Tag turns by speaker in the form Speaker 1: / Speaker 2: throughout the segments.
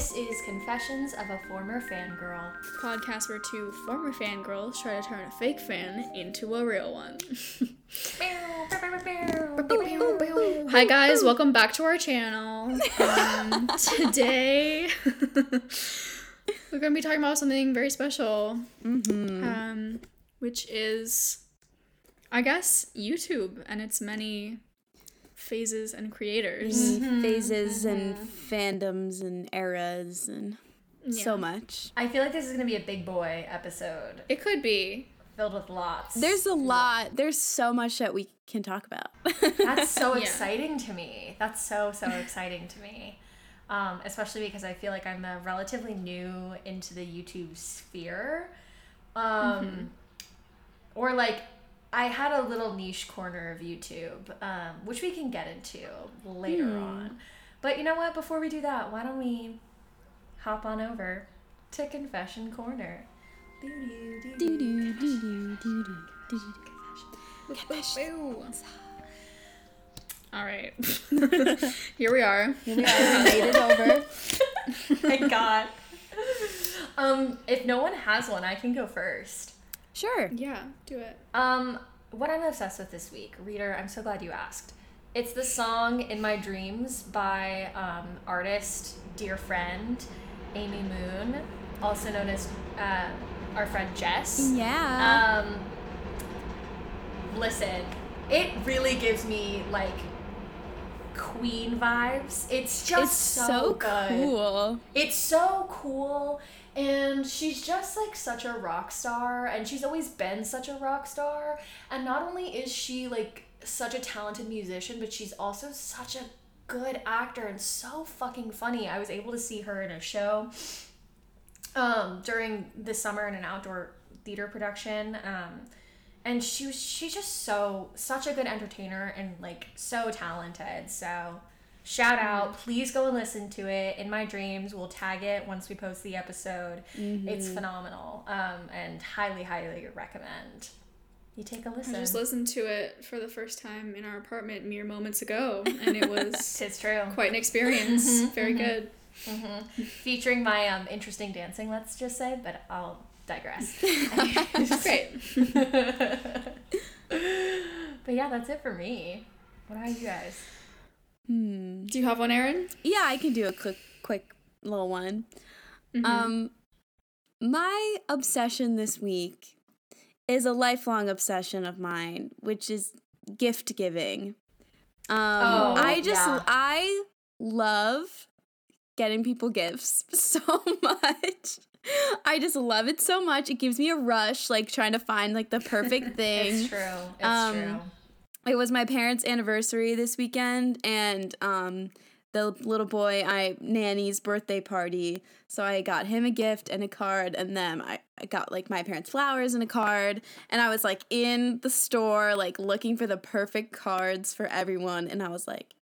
Speaker 1: This is Confessions of a Former Fangirl.
Speaker 2: podcast where two former fangirls try to turn a fake fan into a real one. Hi guys, welcome back to our channel. Um, today we're gonna be talking about something very special, um, which is, I guess, YouTube and its many phases and creators.
Speaker 3: phases and fandoms and eras and so much.
Speaker 1: I feel like this is going to be a big boy episode
Speaker 2: It could be.
Speaker 1: filled with lots.
Speaker 3: There's a lot. There's so much that we can talk about.
Speaker 1: That's so
Speaker 2: Yeah.
Speaker 1: exciting to me. That's so, so exciting to me. Um, especially because I feel like I'm uh, relatively new into the YouTube sphere. Um, Or like, I had a little niche corner of YouTube, um, which we can get into later on. But you know what? Before we do that, why don't we hop on over to Confession Corner?
Speaker 2: All right. Here we are.
Speaker 3: Here we are. We made it over.
Speaker 1: my god. Um, if no one has one, I can go first.
Speaker 3: Sure.
Speaker 2: Yeah, do it.
Speaker 1: Um, what I'm obsessed with this week, reader, I'm so glad you asked. It's the song "In My Dreams" by um, artist, dear friend, Amy Moon, also known as uh, our friend Jess.
Speaker 3: Yeah.
Speaker 1: Um, listen, it really gives me like Queen vibes. It's just
Speaker 3: it's
Speaker 1: so,
Speaker 3: so,
Speaker 1: good.
Speaker 3: cool.
Speaker 1: It's so cool. And she's just like such a rock star, and she's always been such a rock star. And not only is she like such a talented musician, but she's also such a good actor and so fucking funny. I was able to see her in a show um, during the summer in an outdoor theater production. Um, and she was she's just so such a good entertainer and like so talented. So shout out, please go and listen to it. In my dreams, we'll tag it once we post the episode. It's phenomenal. Um, and highly, highly recommend. You take a listen.
Speaker 2: I just listened to it for the first time in our apartment mere moments ago, and it was
Speaker 1: Tis true.
Speaker 2: quite an experience. Very good.
Speaker 1: Featuring my um interesting dancing, let's just say, but I'll digress.
Speaker 2: Great.
Speaker 1: but yeah, that's it for me. What about you guys?
Speaker 3: Hmm.
Speaker 2: Do you have one, Aaron?
Speaker 3: Yeah, I can do a quick, quick little one. Um, my obsession this week is a lifelong obsession of mine, which is gift giving. Um,
Speaker 1: Oh,
Speaker 3: I just
Speaker 1: yeah.
Speaker 3: I love getting people gifts so much. I just love it so much. It gives me a rush, like trying to find like the perfect thing.
Speaker 1: It's true. It's
Speaker 3: Um,
Speaker 1: true.
Speaker 3: It was my parents' anniversary this weekend, and um, the little boy, I nanny's birthday party. So I got him a gift and a card, and then I, I got like my parents' flowers and a card. And I was like in the store, like looking for the perfect cards for everyone, and I was like,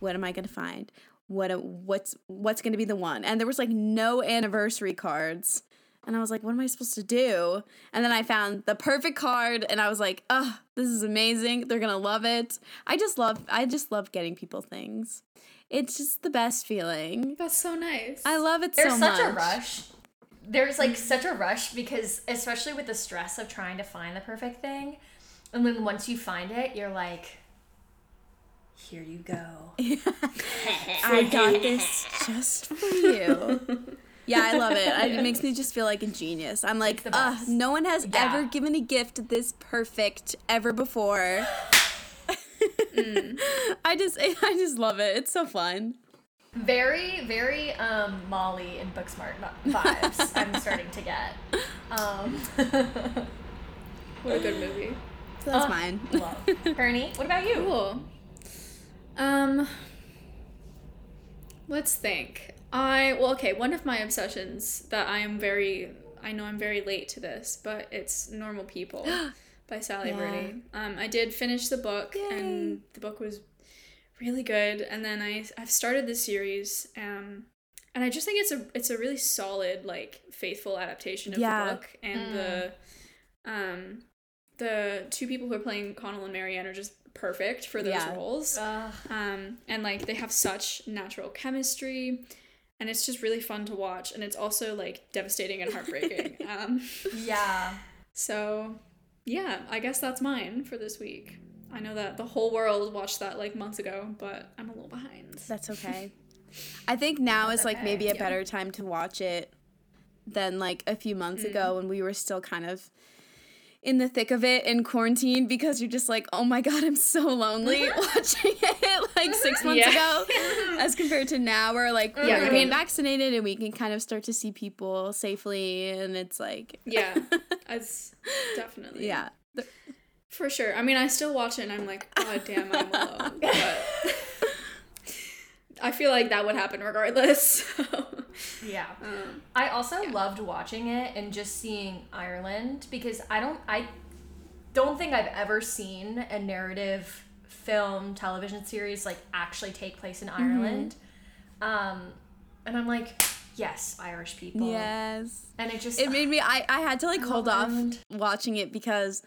Speaker 3: what am I gonna find? What a, what's what's gonna be the one? And there was like no anniversary cards. And I was like, what am I supposed to do? And then I found the perfect card and I was like, oh, this is amazing. They're gonna love it. I just love I just love getting people things. It's just the best feeling.
Speaker 2: That's so nice.
Speaker 3: I love it
Speaker 1: There's
Speaker 3: so much.
Speaker 1: There's such a rush. There's like such a rush because especially with the stress of trying to find the perfect thing, and then once you find it, you're like, here you go.
Speaker 3: I got this just for you. Yeah, I love it. I, it makes me just feel like a genius. I'm like,
Speaker 1: the
Speaker 3: uh, no one has
Speaker 1: Yeah.
Speaker 3: ever given a gift this perfect ever before. I just, I just love it. It's so fun.
Speaker 1: Very, very um, Molly and Booksmart vibes. I'm starting to get. Um,
Speaker 2: What a good movie.
Speaker 3: So that's
Speaker 1: Uh,
Speaker 3: mine.
Speaker 1: love. Bernie, what about you?
Speaker 2: Cool. Um, let's think. I well, okay. One of my obsessions that I am very, I know I'm very late to this, but it's Normal People by Sally
Speaker 3: Yeah.
Speaker 2: Rooney. Um, I did finish the book, and the book was really good. And then I I've started the series, um, and I just think it's a it's a really solid like faithful adaptation of
Speaker 3: Yeah.
Speaker 2: the book, and the um the two people who are playing Connell and Marianne are just perfect for those
Speaker 3: Yeah.
Speaker 2: roles.
Speaker 1: Ugh.
Speaker 2: Um, and like they have such natural chemistry. And it's just really fun to watch, and it's also like devastating and heartbreaking. um,
Speaker 1: Yeah.
Speaker 2: so, yeah, I guess that's mine for this week. I know that the whole world watched that like months ago, but I'm a little behind.
Speaker 3: That's okay. I think now is like
Speaker 1: okay,
Speaker 3: maybe a
Speaker 2: yeah.
Speaker 3: better time to watch it than like a few months
Speaker 2: Mm.
Speaker 3: ago when we were still kind of in the thick of it in quarantine because you're just like, oh my god, I'm so lonely watching it like six months
Speaker 2: Yeah.
Speaker 3: ago as compared to now where like
Speaker 2: Yeah,
Speaker 3: we're
Speaker 2: mean-
Speaker 3: getting vaccinated and we can kind of start to see people safely and it's like
Speaker 2: Yeah, as definitely
Speaker 3: yeah.
Speaker 2: for sure. I mean, I still watch it, and I'm like, God damn, I'm alone. But I feel like that would happen regardless. so,
Speaker 1: Yeah.
Speaker 2: um,
Speaker 1: I also loved watching it and just seeing Ireland because I don't I don't think I've ever seen a narrative film television series like actually take place in Ireland. Um and I'm like, yes, Irish people.
Speaker 3: Yes.
Speaker 1: And it just
Speaker 3: It made me I, I had to like
Speaker 1: I
Speaker 3: hold off
Speaker 1: Ireland.
Speaker 3: watching it because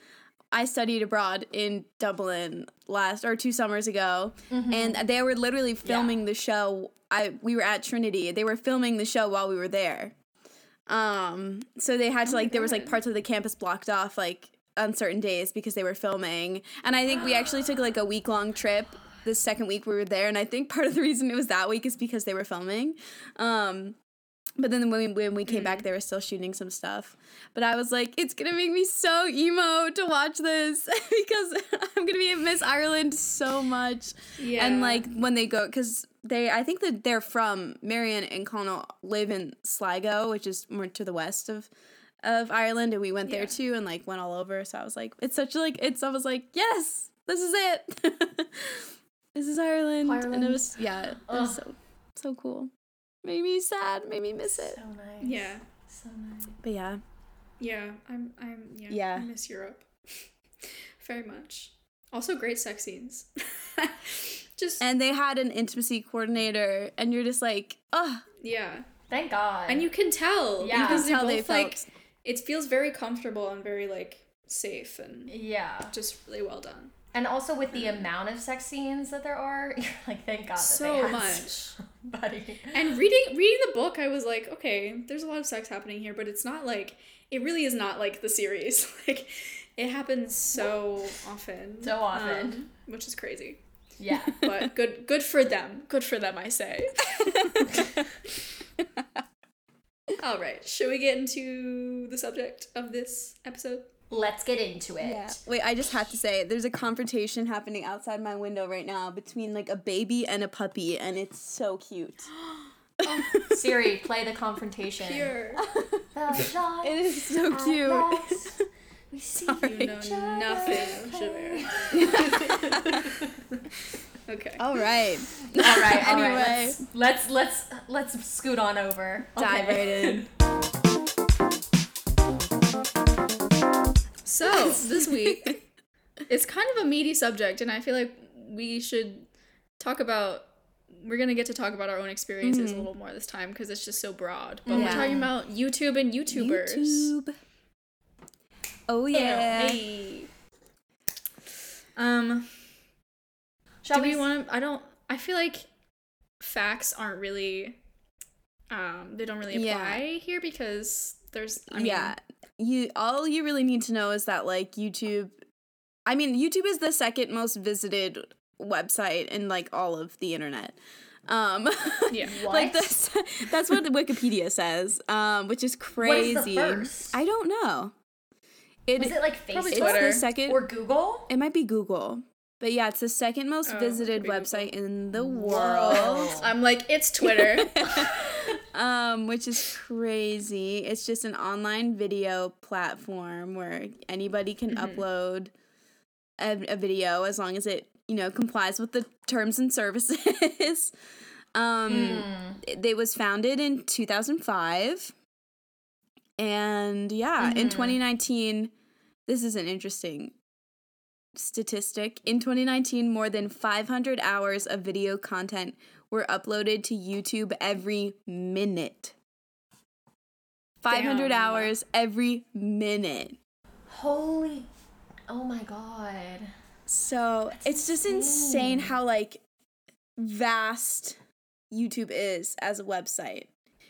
Speaker 3: I studied abroad in Dublin last or two summers ago
Speaker 1: Mm-hmm.
Speaker 3: and they were literally filming the show I we were at Trinity. They were filming the show while we were there. Um so they had to like there was like parts of the campus blocked off like on certain days because they were filming. And I think we actually took like a week long trip the second week we were there and I think part of the reason it was that week is because they were filming. Um but then when we, when we came back, mm. they were still shooting some stuff. But I was like, it's gonna make me so emo to watch this because I'm gonna be Miss Ireland so much.
Speaker 2: yeah,
Speaker 3: And like when they go, because they, I think that they're from Marianne and Connell live in Sligo, which is more to the west of of Ireland, and we went there
Speaker 2: Yeah.
Speaker 3: too and like went all over. So I was like, it's such like it's. I was like, yes, this is it. this is Ireland, and it was yeah, it was so so cool. Made me sad, made me miss it.
Speaker 1: so nice.
Speaker 2: yeah,
Speaker 1: So nice.
Speaker 3: But yeah,
Speaker 2: yeah. I'm, I'm, yeah,
Speaker 3: Yeah.
Speaker 2: I miss Europe very much. Also, great sex scenes. just
Speaker 3: and they had an intimacy coordinator, and you're just like, oh,
Speaker 2: yeah,
Speaker 1: Thank God.
Speaker 2: and you can tell
Speaker 1: Yeah.
Speaker 2: Because they
Speaker 3: tell they
Speaker 2: both like it feels very comfortable and very like safe and
Speaker 1: Yeah.
Speaker 2: just really well done.
Speaker 1: And also with the amount of sex scenes that there are, you're like, thank God that
Speaker 2: So
Speaker 1: they had
Speaker 2: much.
Speaker 1: buddy.
Speaker 2: And reading reading the book, I was like, okay, there's a lot of sex happening here, but it's not like it really is not like the series. like it happens so often.
Speaker 1: So often.
Speaker 2: um, which is crazy.
Speaker 1: Yeah.
Speaker 2: But good good for them. Good for them, I say. All right, should we get into the subject of this episode?
Speaker 1: Let's get into it.
Speaker 3: Yeah. Wait, I just have to say, there's a confrontation happening outside my window right now between like a baby and a puppy, and it's so cute.
Speaker 1: Oh, Siri, play the confrontation.
Speaker 2: Here,
Speaker 3: It is so cute.
Speaker 1: we see
Speaker 2: you know nothing of okay.
Speaker 3: All right,
Speaker 1: All right, all right.
Speaker 3: Anyway.
Speaker 1: Let's, let's let's let's scoot on over.
Speaker 3: dive right in.
Speaker 2: So this week, it's kind of a meaty subject, and I feel like we should talk about. We're gonna get to talk about our own experiences a little more this time because it's just so broad. But we're talking about YouTube and YouTubers.
Speaker 3: YouTube. Oh yeah.
Speaker 2: Hey. Um.
Speaker 1: Shall
Speaker 2: do we
Speaker 1: s-
Speaker 2: want to? I don't. I feel like facts aren't really. Um, they don't really
Speaker 3: Yeah.
Speaker 2: apply here because there's. I mean,
Speaker 3: yeah. You all you really need to know is that like YouTube I mean, YouTube is the second most visited website in like all of the internet. Um
Speaker 2: Yeah.
Speaker 3: like
Speaker 1: What?
Speaker 3: that's that's what Wikipedia says, um, which is crazy. I don't know. It,
Speaker 1: Was it like Facebook
Speaker 3: it's
Speaker 2: Twitter.
Speaker 3: the second
Speaker 1: or Google?
Speaker 3: it might be Google. But yeah, it's the second most
Speaker 2: Oh,
Speaker 3: visited website in the world.
Speaker 2: I'm like it's Twitter.
Speaker 3: um, which is crazy. It's just an online video platform where anybody can upload a, a video as long as it, you know, complies with the terms and services. um, it, it was founded in 2005. And yeah, in 2019, this is an interesting statistic. In 2019, more than 500 hours of video content were uploaded to YouTube every minute. 500
Speaker 2: Damn.
Speaker 3: hours every minute.
Speaker 1: Holy, oh my god.
Speaker 3: So it's just insane how like vast YouTube is as a website.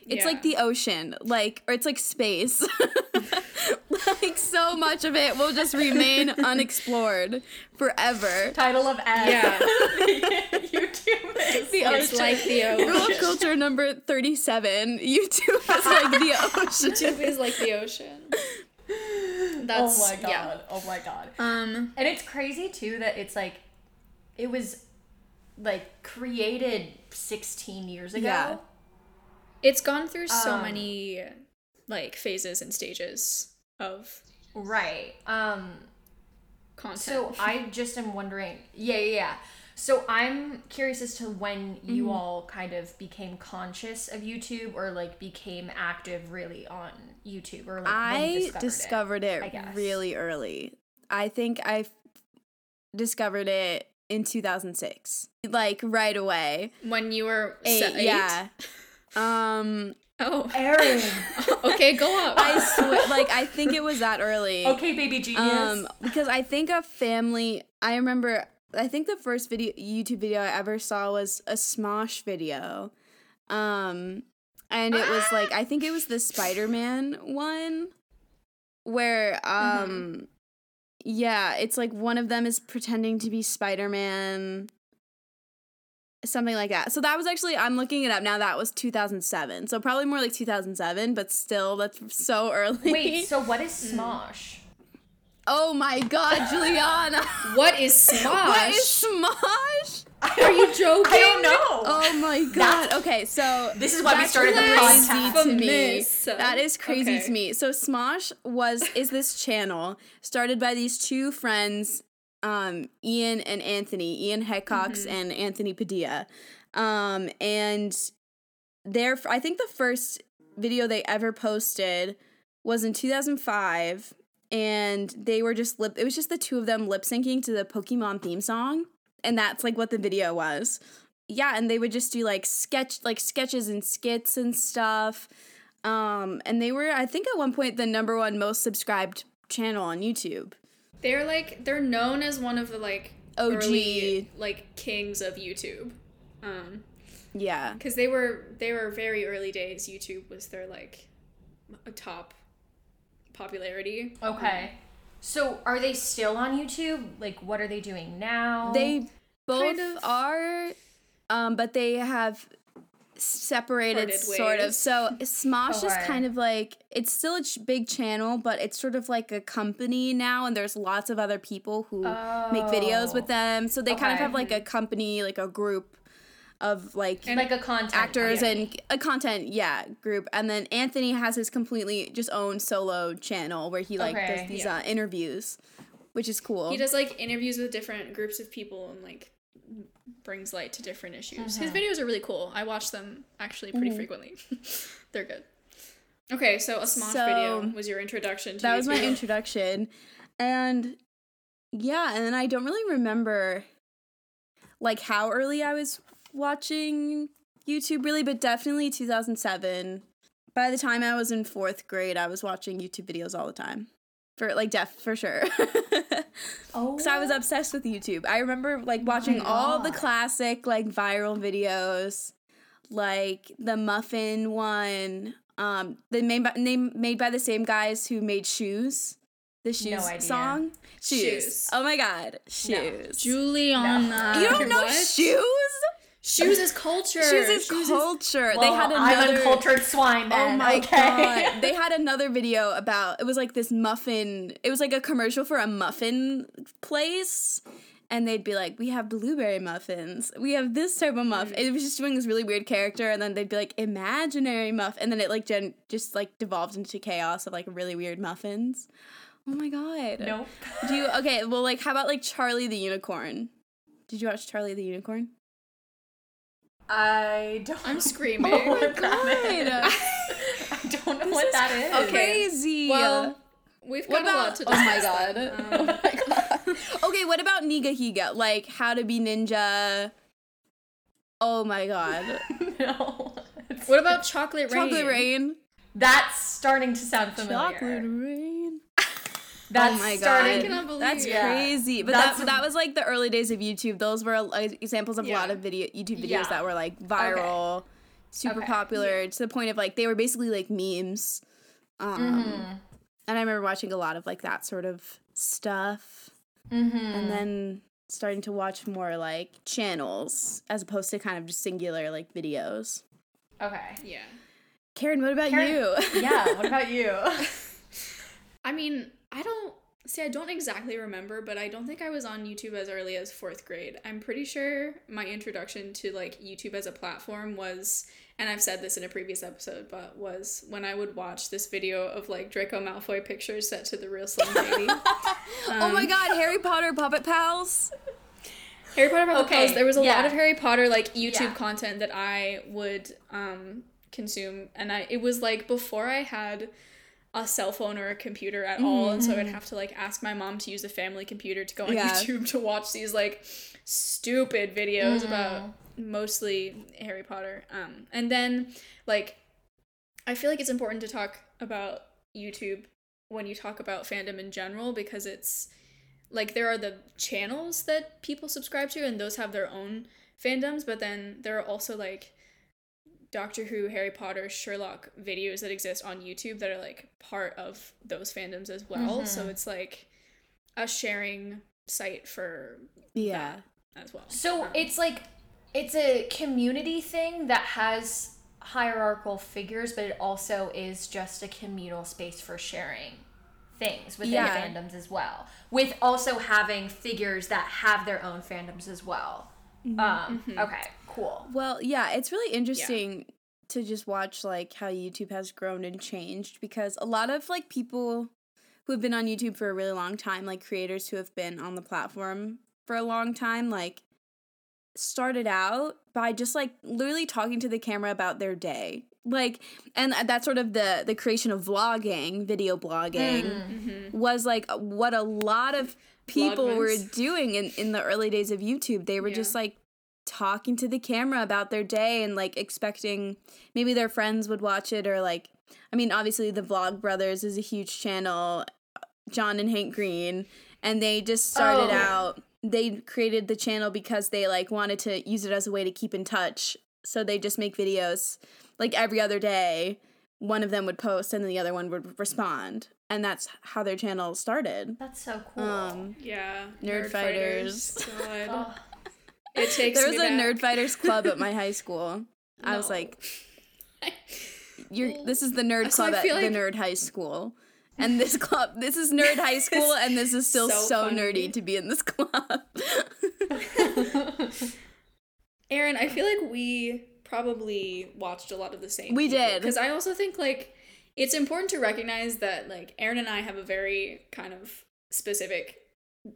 Speaker 3: It's
Speaker 2: Yeah.
Speaker 3: like the ocean, like or it's like space. like so much of it will just remain unexplored forever.
Speaker 1: Title of ad.
Speaker 2: Yeah.
Speaker 1: YouTube is
Speaker 3: The
Speaker 2: It's
Speaker 3: ocean.
Speaker 2: like the
Speaker 3: Rule of
Speaker 2: ocean.
Speaker 3: culture number 37. YouTube is like the ocean.
Speaker 2: YouTube is like the ocean. That's
Speaker 1: oh my god.
Speaker 2: yeah.
Speaker 1: Oh my god.
Speaker 2: Um,
Speaker 1: And it's crazy too that it's like it was like created 16 years ago.
Speaker 3: Yeah.
Speaker 2: it's gone through so
Speaker 1: Um,
Speaker 2: many like phases and stages of
Speaker 1: Right. Um
Speaker 2: content.
Speaker 1: so I just am wondering. Yeah, yeah, yeah. So I'm curious as to when you
Speaker 3: Mm-hmm.
Speaker 1: all kind of became conscious of YouTube or like became active really on YouTube or like when you
Speaker 3: I
Speaker 1: discovered,
Speaker 3: discovered it,
Speaker 1: I guess.
Speaker 3: really early. I think I f- discovered it in 2006. Like right away.
Speaker 2: when you were
Speaker 3: Eight,
Speaker 2: eight?
Speaker 3: yeah. Um
Speaker 2: Oh,
Speaker 1: it. Aaron.
Speaker 2: okay, go up.
Speaker 3: I swear like I think it was that early.
Speaker 1: okay, baby genius.
Speaker 3: Um, because I think a family. I remember. I think the first video YouTube video I ever saw was a Smosh video, um, and it was like I think it was the Spider Man one, where um, yeah, it's like one of them is pretending to be Spider Man. Something like that. So that was actually I'm looking it up now. That was 2007. So probably more like 2007, but still that's so early.
Speaker 1: Wait, so what is Smosh?
Speaker 3: Oh my god, Juliana.
Speaker 2: what is Smosh?
Speaker 3: What is Smosh?
Speaker 2: Are you joking?
Speaker 1: I don't know.
Speaker 3: Oh my god. Okay, so
Speaker 1: This is why we started the
Speaker 3: crazy
Speaker 1: podcast.
Speaker 3: to me. That is crazy
Speaker 2: Okay.
Speaker 3: to me. So Smosh was is this channel started by these two friends, um, Ian and Anthony, Ian Hecox
Speaker 2: Mm-hmm.
Speaker 3: and Anthony Padilla. Um, and their I think the first video they ever posted was in 2005 and they were just lip it was just the two of them lip syncing to the Pokemon theme song and that's like what the video was. Yeah, and they would just do like sketch like sketches and skits and stuff. Um and they were I think at one point the number one most subscribed channel on YouTube.
Speaker 2: They're like they're known as one of the like
Speaker 3: OG.
Speaker 2: early like kings of YouTube. Um
Speaker 3: Yeah.
Speaker 2: cuz they were they were very early days YouTube was their like a top popularity.
Speaker 1: Okay. So are they still on YouTube? Like what are they doing now?
Speaker 3: They both
Speaker 2: Kind of.
Speaker 3: are um but they have separated sort of. So Smosh is kind of like it's still a ch- big channel, but it's sort of like a company now, and there's lots of other people who make videos with
Speaker 1: Oh.
Speaker 3: them. So they kind of have like a company, like a group of like and
Speaker 1: like a content
Speaker 3: actors
Speaker 1: yeah.
Speaker 3: and a content yeah group and then anthony has his completely just own solo channel where he like
Speaker 1: Okay,
Speaker 3: does these
Speaker 2: yeah.
Speaker 3: uh, interviews which is cool
Speaker 2: He does like interviews with different groups of people and like brings light to different issues. His videos are really cool. I watch them actually pretty frequently. They're good. Okay, so a Smosh
Speaker 3: So,
Speaker 2: video was your introduction to
Speaker 3: that was my introduction and yeah and then i don't really remember like how early i was watching youtube really but definitely 2007 by the time i was in fourth grade i was watching youtube videos all the time for like def for sure
Speaker 1: Oh.
Speaker 3: because i was obsessed with youtube i remember like watching all the classic like viral videos like the muffin one um the made by, name made by the same guys who made shoes the shoes
Speaker 1: idea.
Speaker 3: song shoes.
Speaker 2: Shoes.
Speaker 3: oh my god shoes
Speaker 2: Juliana.
Speaker 3: you don't know
Speaker 2: What?
Speaker 3: shoes
Speaker 2: Shoes is culture.
Speaker 3: shoes is culture
Speaker 1: Well,
Speaker 3: they had
Speaker 1: I'm
Speaker 3: another
Speaker 1: uncultured swine
Speaker 3: Oh my
Speaker 1: okay.
Speaker 3: god. They had another video about it was like this muffin. It was like a commercial for a muffin place. And they'd be like, We have blueberry muffins. We have this type of muffin. Mm. It was just doing this really weird character, and then they'd be like, imaginary muff and then it like gen- just like devolved into chaos of like really weird muffins. Oh my god.
Speaker 1: Nope.
Speaker 3: Do you okay, well like how about like Charlie the Unicorn? Did you watch Charlie the Unicorn?
Speaker 1: I don't
Speaker 2: I'm screaming.
Speaker 1: know
Speaker 2: Oh
Speaker 1: what
Speaker 3: my
Speaker 1: that is. I don't know what that is.
Speaker 2: Okay.
Speaker 3: Crazy.
Speaker 2: Well, we've got
Speaker 3: What
Speaker 2: a lot
Speaker 3: about?
Speaker 2: to
Speaker 3: Oh my god.
Speaker 2: then.
Speaker 3: oh
Speaker 2: Um,
Speaker 3: my god. okay, what about Niga Higa? Like How to Be Ninja. Oh my god.
Speaker 1: no.
Speaker 2: what about chocolate rain?
Speaker 3: Chocolate Rain.
Speaker 1: That's starting to sound familiar.
Speaker 3: Chocolate Rain.
Speaker 1: That's
Speaker 3: oh my
Speaker 1: started-
Speaker 2: I cannot believe
Speaker 3: That's
Speaker 1: Yeah.
Speaker 3: crazy. But
Speaker 1: That's
Speaker 3: that, that was like the early days of YouTube. Those were like, examples of a lot of video YouTube videos
Speaker 1: Yeah.
Speaker 3: that were like viral, super
Speaker 1: Okay.
Speaker 3: popular to the point of like they were basically like memes. Um,
Speaker 1: Mm-hmm.
Speaker 3: And I remember watching a lot of like that sort of stuff,
Speaker 1: Mm-hmm.
Speaker 3: and then starting to watch more like channels as opposed to kind of just singular like videos.
Speaker 1: Okay.
Speaker 2: Yeah.
Speaker 3: Karen, what about
Speaker 1: Karen-
Speaker 3: you?
Speaker 1: Yeah. What about you?
Speaker 2: I mean, I don't see. I don't exactly remember, but I don't think I was on YouTube as early as fourth grade. I'm pretty sure my introduction to like YouTube as a platform was, and I've said this in a previous episode, but was when I would watch this video of like Draco Malfoy pictures set to the real Slim Shady.
Speaker 3: oh my God, Harry Potter Puppet Pals.
Speaker 2: Harry Potter Puppet
Speaker 1: Okay,
Speaker 2: Pals, There was a lot of Harry Potter like YouTube
Speaker 1: Yeah.
Speaker 2: content that I would um consume, and I it was like before I had a cell phone or a computer at all, and so I'd have to like ask my mom to use a family computer to go on
Speaker 3: Yeah.
Speaker 2: YouTube to watch these like stupid videos about mostly Harry Potter. Um, and then like I feel like it's important to talk about YouTube when you talk about fandom in general because it's like there are the channels that people subscribe to and those have their own fandoms but then there are also like Doctor Who, Harry Potter, Sherlock videos that exist on YouTube that are like part of those fandoms as well. So it's like a sharing site for
Speaker 3: Yeah.
Speaker 2: that as well.
Speaker 1: So
Speaker 2: Um,
Speaker 1: it's like it's a community thing that has hierarchical figures, but it also is just a communal space for sharing things within
Speaker 3: Yeah.
Speaker 1: fandoms as well. With also having figures that have their own fandoms as well. Um, okay, cool.
Speaker 3: Well, yeah, it's really interesting to just watch like how YouTube has grown and changed because a lot of like people who have been on YouTube for a really long time, like creators who have been on the platform for a long time, like started out by just like literally talking to the camera about their day. Like and that's sort of the the creation of vlogging, video blogging
Speaker 2: Mm-hmm.
Speaker 3: was like what a lot of people were doing in, in the early days of YouTube. They were
Speaker 2: Yeah.
Speaker 3: just like talking to the camera about their day and like expecting maybe their friends would watch it or like I mean obviously the Vlog Brothers is a huge channel, John and Hank Green, and they just started
Speaker 1: Oh.
Speaker 3: out they created the channel because they like wanted to use it as a way to keep in touch. So they just make videos like every other day. One of them would post and then the other one would respond. And that's how their channel started.
Speaker 1: That's so cool.
Speaker 3: Um
Speaker 2: yeah,
Speaker 3: Nerd Fighters.
Speaker 2: God. It takes
Speaker 3: there was a
Speaker 2: back.
Speaker 3: Nerd Fighters club at my high school. I was like, "You're this is the nerd
Speaker 2: So
Speaker 3: club at
Speaker 2: feel
Speaker 3: the nerd high school." And this club, this is nerd high school, and this is still
Speaker 2: So
Speaker 3: so, nerdy to be in this club.
Speaker 2: Aaron, I feel like we probably watched a lot of the same.
Speaker 3: We did.
Speaker 2: because I also think like it's important to recognize that like Aaron and I have a very kind of specific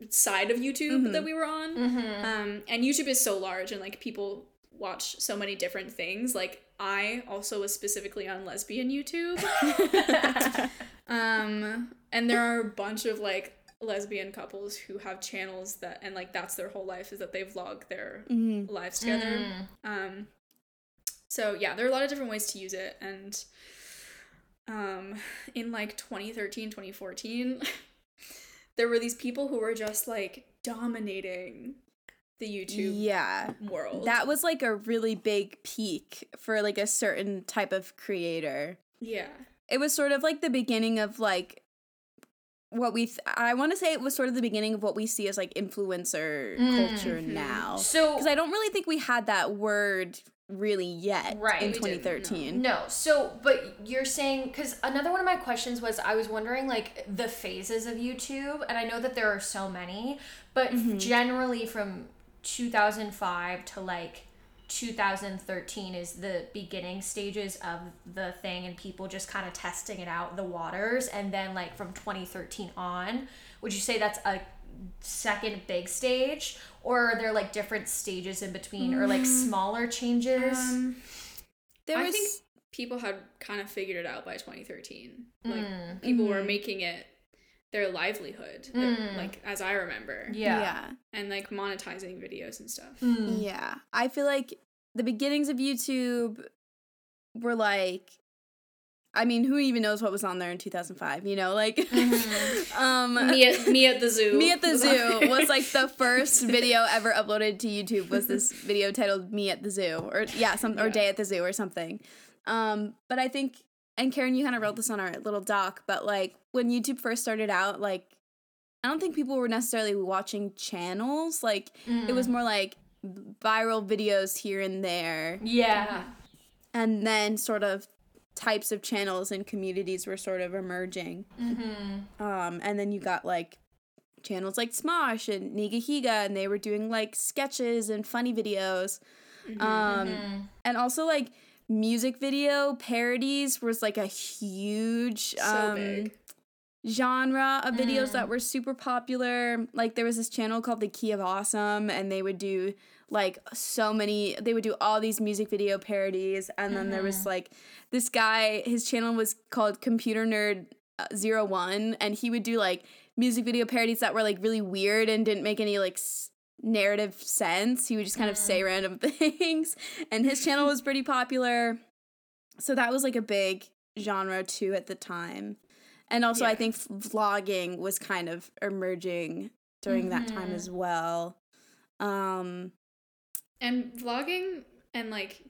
Speaker 2: side of YouTube
Speaker 3: Mhm.
Speaker 2: that we were on.
Speaker 1: mhm.
Speaker 2: Um, and YouTube is so large and like people watch so many different things. Like I also was specifically on lesbian YouTube. um, and there are a bunch of like lesbian couples who have channels that and like that's their whole life is that they vlog their
Speaker 3: Mhm.
Speaker 2: lives together.
Speaker 1: Mm.
Speaker 2: Um, so yeah, there are a lot of different ways to use it, and um, in like 2013, 2014, there were these people who were just like dominating the YouTube
Speaker 3: Yeah.
Speaker 2: world.
Speaker 3: That was like a really big peak for like a certain type of creator.
Speaker 2: yeah,
Speaker 3: It was sort of like the beginning of like what we th- I want to say it was sort of the beginning of what we see as like influencer mm-hmm. culture now.
Speaker 1: So
Speaker 3: Cuz I don't really think we had that word really yet
Speaker 1: Right.
Speaker 3: in
Speaker 1: We
Speaker 2: didn't, no.
Speaker 3: 2013.
Speaker 1: No, so but you're saying because another one of my questions was I was wondering like the phases of YouTube, and I know that there are so many, but
Speaker 3: Mm-hmm.
Speaker 1: generally from 2005 to like 2013 is the beginning stages of the thing, and people just kind of testing it out the waters, and then like from 2013 on, would you say that's a second big stage or are there like different stages in between or like smaller changes
Speaker 2: um,
Speaker 3: There
Speaker 2: I
Speaker 3: was
Speaker 2: think people had kind of figured it out by 2013. Like
Speaker 1: Mm.
Speaker 2: people were
Speaker 3: Mhm.
Speaker 2: making it their livelihood,
Speaker 1: Mm.
Speaker 2: like as I remember,
Speaker 1: yeah
Speaker 3: yeah.
Speaker 2: and like monetizing videos and stuff.
Speaker 1: Mm.
Speaker 3: Yeah. I feel like the beginnings of YouTube were like I mean, who even knows what was on there in 2005? You know, like, um,
Speaker 2: me at me at the zoo.
Speaker 3: Me at the Zoo was like the first video ever uploaded to YouTube. Was this video titled "Me at the Zoo" or yeah, some or
Speaker 2: Yeah.
Speaker 3: "Day at the Zoo" or something. Um, but I think, and Karen, you kind of wrote this on our little doc. But like when YouTube first started out, like I don't think people were necessarily watching channels. Like it was more like viral videos here and there,
Speaker 1: Yeah.
Speaker 3: and then sort of types of channels and communities were sort of emerging.
Speaker 1: Mm-hmm.
Speaker 3: Um, and then you got like channels like Smosh and Nigahiga, and they were doing like sketches and funny videos. Um, and also like music video parodies was like a huge
Speaker 2: So
Speaker 3: um,
Speaker 2: big.
Speaker 3: genre of videos that were super popular. Like there was this channel called The Key of Awesome, and they would do like so many. They would do all these music video parodies, and then there was like this guy. His channel was called Computer Nerd uh, Zero One, and he would do like music video parodies that were like really weird and didn't make any like. S- narrative sense he would just kind of say random things and his channel was pretty popular so that was like a big genre too at the time and also i think f- vlogging was kind of emerging during that time
Speaker 1: Mhm.
Speaker 3: as well um
Speaker 2: and vlogging and like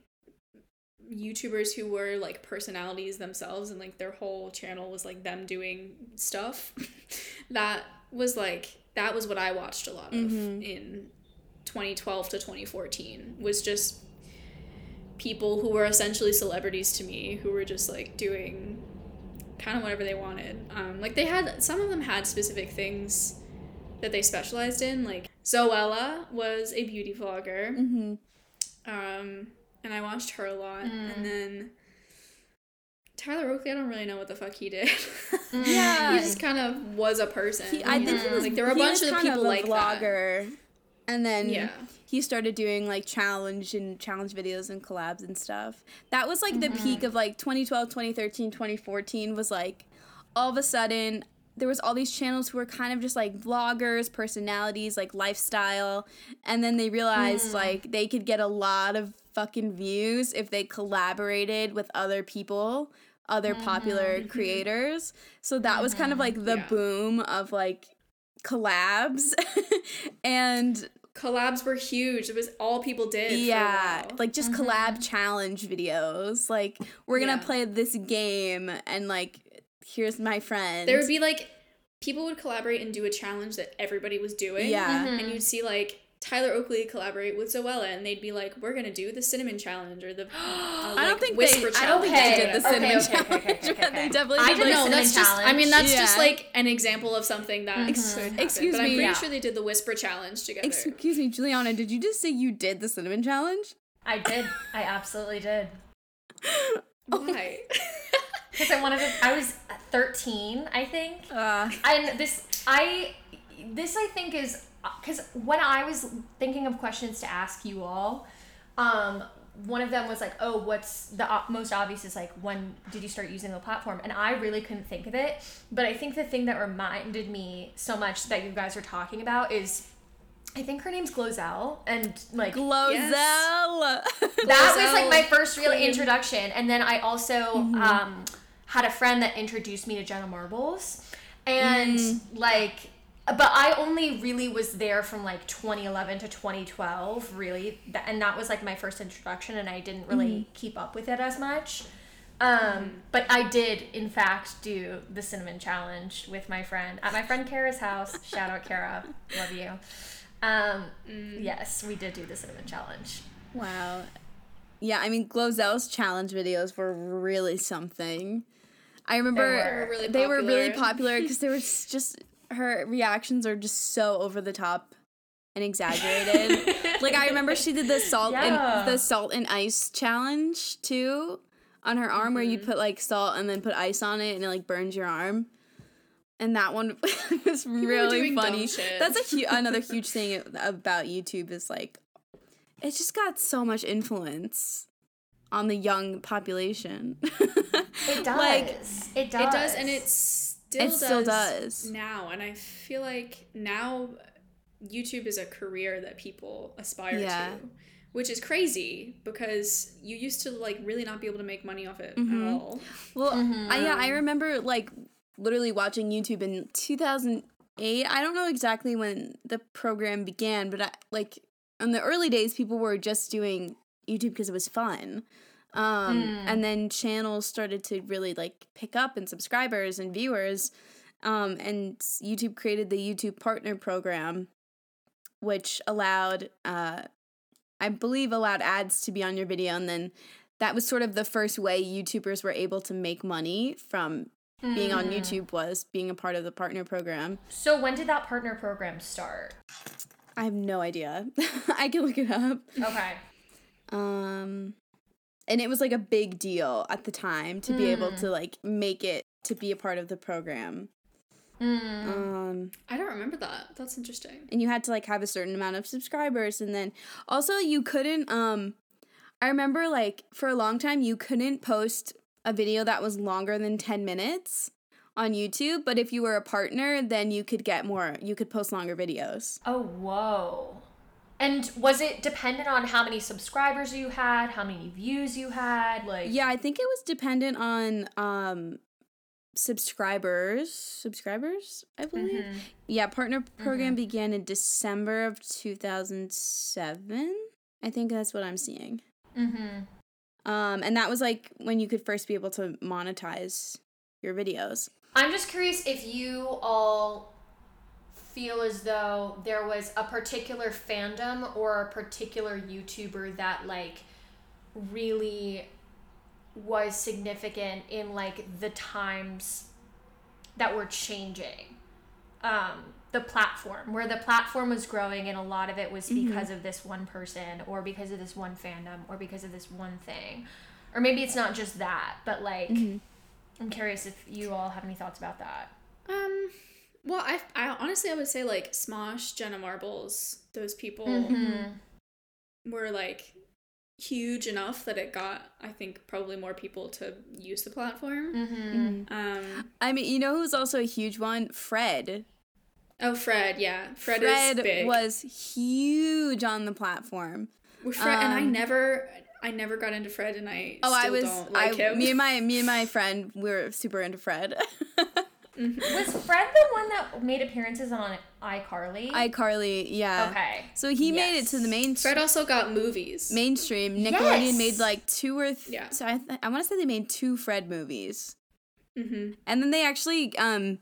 Speaker 2: YouTubers who were like personalities themselves and like their whole channel was like them doing stuff. that was like that was what I watched a lot of
Speaker 3: Mhm.
Speaker 2: in 2012 to 2014 was just people who were essentially celebrities to me who were just like doing kind of whatever they wanted. Um, like they had some of them had specific things that they specialized in. Like Zoella was a beauty vlogger,
Speaker 3: mhm.
Speaker 2: um, and I watched her a lot.
Speaker 1: Mm.
Speaker 2: And then Tyler Oakley, I don't really know what the fuck he did.
Speaker 3: Yeah.
Speaker 2: he just kind of was a person.
Speaker 3: he, i think he was
Speaker 2: like there were a bunch of people
Speaker 3: a
Speaker 2: like that.
Speaker 3: vlogger and then
Speaker 2: Yeah.
Speaker 3: he started doing like challenge and challenge videos and collabs and stuff that was like the peak of like 2012 2013 2014 was like all of a sudden there was all these channels who were kind of just like vloggers personalities like lifestyle and then they realized hmm. like they could get a lot of fucking views if they collaborated with other people other popular mm-hmm. creators so that was kind of like mm-hmm. the
Speaker 2: Yeah.
Speaker 3: boom of like collabs and
Speaker 2: Collabs were huge. It was all people did.
Speaker 3: yeah like just collab mm-hmm. challenge videos like we're gonna
Speaker 2: Yeah.
Speaker 3: play this game and like here's my friend
Speaker 2: there would be like people would collaborate and do a challenge that everybody was doing.
Speaker 3: yeah
Speaker 2: and you'd see like Tyler Oakley collaborate with Zoella, and they'd be like, "We're gonna do the cinnamon challenge or the uh,
Speaker 3: I don't think
Speaker 2: whisper
Speaker 3: they. I don't think
Speaker 2: challenge
Speaker 3: they did the cinnamon
Speaker 1: Okay, okay, okay,
Speaker 3: challenge,
Speaker 1: okay, okay,
Speaker 3: but they definitely
Speaker 1: I
Speaker 3: did.
Speaker 1: did
Speaker 3: like,
Speaker 1: the
Speaker 2: that's
Speaker 1: cinnamon
Speaker 2: just. I
Speaker 1: challenge.
Speaker 2: mean, that's just like an example of something that
Speaker 3: Ex-
Speaker 2: could happen.
Speaker 3: excuse
Speaker 2: but I'm pretty
Speaker 1: Yeah.
Speaker 2: sure they did the whisper challenge together.
Speaker 3: Excuse me, Juliana. Did you just say you did the cinnamon challenge?
Speaker 1: I did. I absolutely did.
Speaker 2: Why?
Speaker 1: Because I wanted to. I was 13, I think.
Speaker 3: Uh,
Speaker 1: and this I this I think is because when I was thinking of questions to ask you all, um, one of them was like, "Oh, what's the o- most obvious?" Is like, when did you start using the platform? And I really couldn't think of it. But I think the thing that reminded me so much that you guys are talking about is, I think her name's Glozell, and like
Speaker 3: Glozell.
Speaker 1: that was like my first real introduction and then i also um, had a friend that introduced me to jenna marbles and like but i only really was there from like 2011 to 2012 really and that was like my first introduction and i didn't really keep up with it as much um, but I did, in fact, do the cinnamon challenge with my friend at my friend Kara's house. Shout out Kara, love you. Um, Yes, we did do the cinnamon challenge.
Speaker 3: Wow. Yeah, I mean, Glozell's challenge videos were really something. I remember
Speaker 1: They
Speaker 2: were really
Speaker 3: they were really
Speaker 2: popular.
Speaker 3: popular because they were just her reactions are just so over the top and exaggerated. like I remember she did the salt
Speaker 1: Yeah.
Speaker 3: and the salt and ice challenge too on her arm where you
Speaker 2: Mm-hmm.
Speaker 3: put like salt and then put ice on it and it like burns your arm. And that one was really funny.
Speaker 2: shit.
Speaker 3: That's a hu- another huge thing about YouTube is like it just got so much influence on the young population.
Speaker 1: It does.
Speaker 3: Like
Speaker 1: it does.
Speaker 2: It does, and it still
Speaker 3: It
Speaker 2: does
Speaker 3: still does.
Speaker 2: now. And I feel like now YouTube is a career that people aspire
Speaker 3: Yeah.
Speaker 2: to, which is crazy because you used to like really not be able to make money off it
Speaker 3: Mhm.
Speaker 2: at all.
Speaker 3: Well, I, yeah, I remember like literally watching YouTube in 2008. I don't know exactly when the program began, but I, like in the early days, people were just doing YouTube because it was fun. Um, And then channels started to really like pick up and subscribers and viewers. Um, and YouTube created the YouTube Partner Program, which allowed, uh, I believe, allowed ads to be on your video. And then that was sort of the first way YouTubers were able to make money from being on YouTube was being a part of the partner program.
Speaker 1: So when did that partner program start?
Speaker 3: I have no idea. I can look it up.
Speaker 1: Okay.
Speaker 3: Um and it was like a big deal at the time to be able to like make it to be a part of the program. Um
Speaker 2: I don't remember that. That's interesting.
Speaker 3: and you had to like have a certain amount of subscribers and then also you couldn't um I remember like for a long time you couldn't post a video that was longer than 10 minutes on YouTube, but if you were a partner, then you could get more you could post longer videos.
Speaker 1: Oh, whoa. And was it dependent on how many subscribers you had, how many views you had? Like,
Speaker 3: Yeah, I think it was dependent on um subscribers. Subscribers, I believe. Yeah, partner program began in December of 2007. I think that's what I'm seeing.
Speaker 1: Mm-hmm.
Speaker 3: Um and that was like when you could first be able to monetize your videos.
Speaker 1: I'm just curious if you all feel as though there was a particular fandom or a particular YouTuber that like really was significant in like the times that were changing. Um the platform where the platform was growing and a lot of it was because of this one person or because of this one fandom or because of this one thing. Or maybe it's not just that, but like I'm curious if you all have any thoughts about that.
Speaker 2: Um, well, I, I honestly I would say like Smosh, Jenna Marbles, those people were like huge enough that it got I think probably more people to use the platform.
Speaker 1: Mm-hmm.
Speaker 2: Um,
Speaker 3: I mean, you know who's also a huge one? Fred.
Speaker 2: oh Fred, yeah, Fred,
Speaker 3: Fred
Speaker 2: is big.
Speaker 3: was huge on the platform.
Speaker 2: With Fred, and I
Speaker 3: um,
Speaker 2: never I never got into Fred, and I
Speaker 3: Oh,
Speaker 2: still
Speaker 3: I was
Speaker 2: don't like
Speaker 3: I,
Speaker 2: him.
Speaker 3: me and my me and my friend we were super into Fred.
Speaker 1: Was Fred the one that made appearances on iCarly?
Speaker 3: iCarly, yeah.
Speaker 1: Okay.
Speaker 3: So he made it to the main
Speaker 2: Fred also got movies.
Speaker 3: mainstream. Nickelodeon
Speaker 1: Yes.
Speaker 3: made like two or th-
Speaker 2: Yeah.
Speaker 3: So I th- I want to say they made two Fred movies,
Speaker 2: mm-hmm.
Speaker 3: and then they actually um,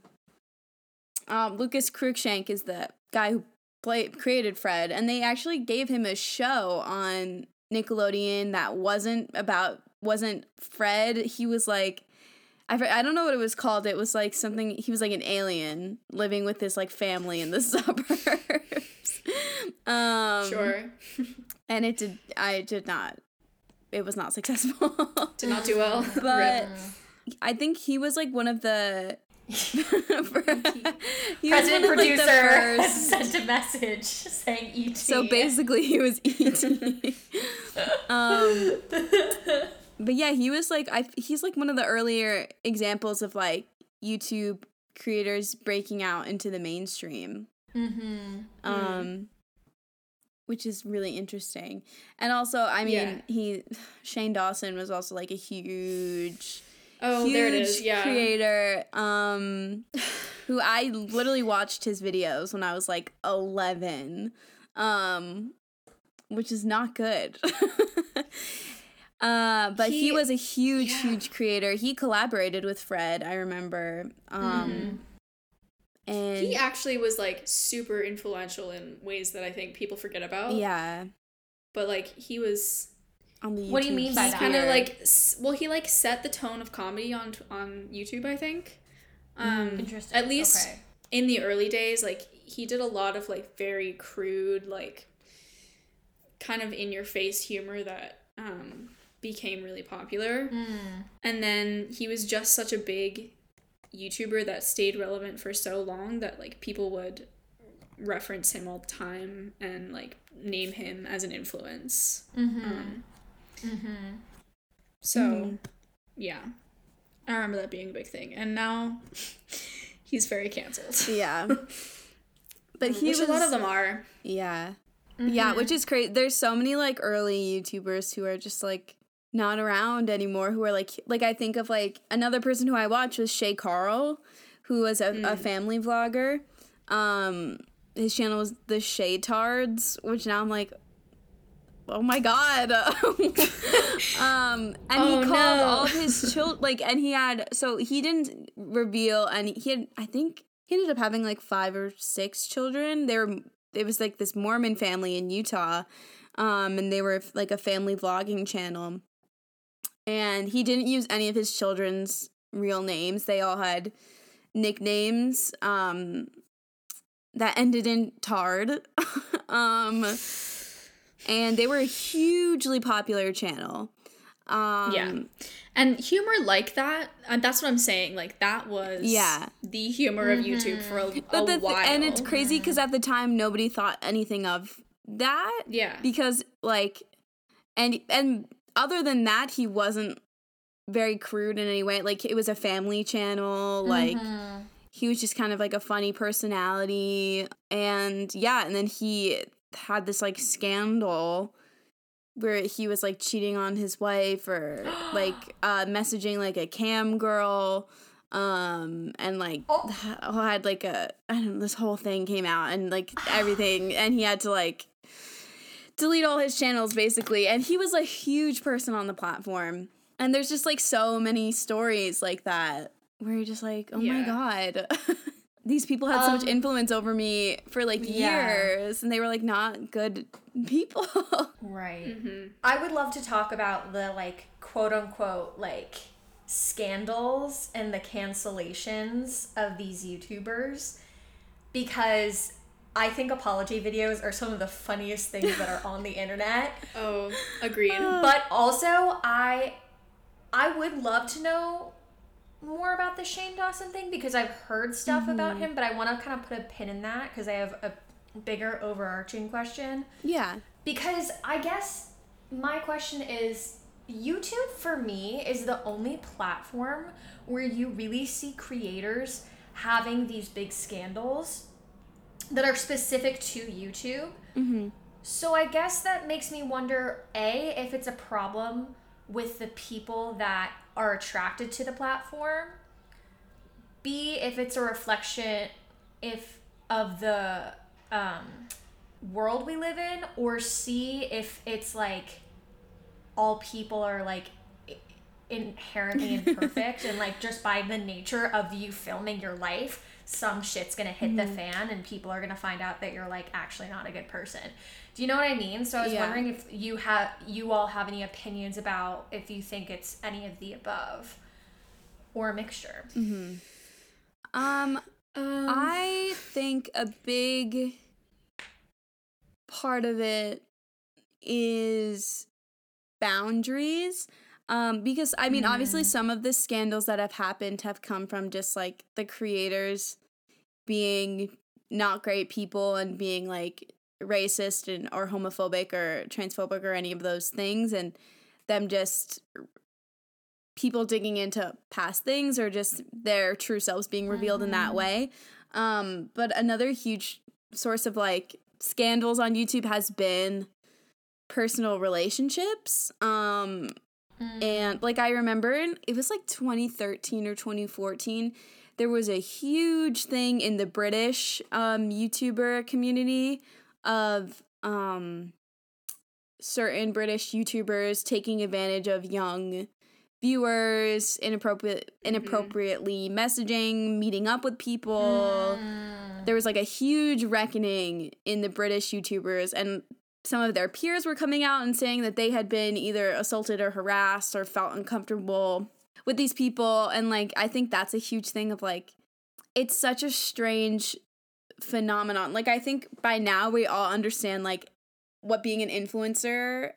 Speaker 3: um Lucas Cruikshank is the guy who played created Fred, and they actually gave him a show on Nickelodeon that wasn't about wasn't Fred. He was like. I, I don't know what it was called. It was like something. He was like an alien living with this like family in the suburbs. um,
Speaker 2: Sure.
Speaker 3: and it did i did not it was not successful
Speaker 2: Did not do well.
Speaker 3: but
Speaker 2: Rip.
Speaker 3: i think he was like one of the he was
Speaker 1: President
Speaker 3: of, like, the
Speaker 1: producer
Speaker 3: first-
Speaker 1: sent a message saying ET.
Speaker 3: so basically he was et um but yeah he was like i he's like one of the earlier examples of like youtube creators breaking out into the mainstream
Speaker 1: Mm-hmm.
Speaker 3: um which is really interesting and also i mean
Speaker 2: Yeah.
Speaker 3: he shane dawson was also like a huge
Speaker 2: Oh,
Speaker 3: huge
Speaker 2: there it is. Yeah.
Speaker 3: creator um who i literally watched his videos when i was like 11 um which is not good Uh, but he,
Speaker 2: He-
Speaker 3: was a huge,
Speaker 2: yeah.
Speaker 3: huge creator. He collaborated with Fred, I remember. Um, and
Speaker 2: He actually was like super influential in ways that I think people forget about.
Speaker 3: yeah,
Speaker 2: But like he was
Speaker 3: on the
Speaker 1: What do you mean by
Speaker 2: he's
Speaker 1: that?
Speaker 2: kind of like s- well he like set the tone of comedy on on YouTube I think. Um
Speaker 1: Interesting.
Speaker 2: At least
Speaker 1: Okay.
Speaker 2: in the early days like he did a lot of like very crude like kind of in your face humor that um became really popular.
Speaker 1: Mm.
Speaker 2: And then he was just such a big YouTuber that stayed relevant for so long that like people would reference him all the time and like name him as an influence.
Speaker 1: Mm-hmm.
Speaker 2: Um,
Speaker 1: Mm-hmm.
Speaker 2: so
Speaker 3: Mhm.
Speaker 2: yeah, I remember that being a big thing, and now he's very canceled.
Speaker 3: yeah. but he
Speaker 2: Which
Speaker 3: was
Speaker 2: a lot of them are.
Speaker 3: yeah. Yeah, which is great. There's so many like early YouTubers who are just like not around anymore who are like like I think of like another person who I watched was Shay Carl, who was a, a family vlogger. Um his channel was the Shay Tards, which now I'm like oh my god. um and
Speaker 2: Oh,
Speaker 3: he called
Speaker 2: no.
Speaker 3: all of his children like and he had so he didn't reveal and he had I think he ended up having like five or six children. They were it was like this Mormon family in Utah. Um and they were like a family vlogging channel. And he didn't use any of his children's real names. They all had nicknames um that ended in tard. um and they were a hugely popular channel. Um
Speaker 2: Yeah. And humor like that, and that's what I'm saying. Like that was
Speaker 3: Yeah.
Speaker 2: the humor of YouTube for a,
Speaker 3: But
Speaker 2: a
Speaker 3: the th-
Speaker 2: while.
Speaker 3: and it's crazy because at the time nobody thought anything of that.
Speaker 2: yeah.
Speaker 3: Because like, and and other than that, he wasn't very crude in any way. Like it was a family channel. Like he was just kind of like a funny personality, and yeah, and then he had this like scandal where he was like cheating on his wife or like uh messaging like a cam girl um and like
Speaker 1: Oh.
Speaker 3: had like a I don't know this whole thing came out and like everything and he had to like delete all his channels basically and he was a huge person on the platform and there's just like so many stories like that where you're just like oh my god these people had so much
Speaker 1: Um,
Speaker 3: influence over me for like
Speaker 1: yeah.
Speaker 3: years and they were like not good people
Speaker 1: Right.
Speaker 2: Mm-hmm.
Speaker 1: I would love to talk about the like quote unquote like scandals and the cancellations of these YouTubers because I think apology videos are some of the funniest things that are on the internet.
Speaker 2: Oh, agreed. Oh.
Speaker 1: But also I I would love to know more about the Shane Dawson thing because I've heard stuff about mm-hmm. him, but I want to kind of put a pin in that because I have a bigger overarching question.
Speaker 3: yeah
Speaker 1: Because I guess my question is YouTube for me is the only platform where you really see creators having these big scandals that are specific to YouTube. So I guess that makes me wonder A, if it's a problem with the people that are attracted to the platform. B, if it's a reflection if of the um, world we live in, or C, if it's like all people are like inherently imperfect and like just by the nature of you filming your life, some shit's gonna hit the fan and people are gonna find out that you're like actually not a good person. Do you know what I mean? So I was
Speaker 3: Yeah.
Speaker 1: wondering if you have you all have any opinions about if you think it's any of the above or a mixture.
Speaker 3: um
Speaker 2: Um,
Speaker 3: I think a big part of it is boundaries. Um, because I mean, obviously, some of the scandals that have happened have come from just like the creators being not great people and being like racist and or homophobic or transphobic or any of those things, and them just people digging into past things or just their true selves being revealed in that way. Um, but another huge source of like scandals on YouTube has been personal relationships. Um, and like I remember it was like 2013 or 2014, there was a huge thing in the British um, YouTuber community of um, certain British YouTubers taking advantage of young viewers, inappropriate inappropriately messaging, meeting up with people. There was like a huge reckoning in the British YouTubers and some of their peers were coming out and saying that they had been either assaulted or harassed or felt uncomfortable with these people and like I think that's a huge thing of like it's such a strange phenomenon. Like I think by now we all understand like what being an influencer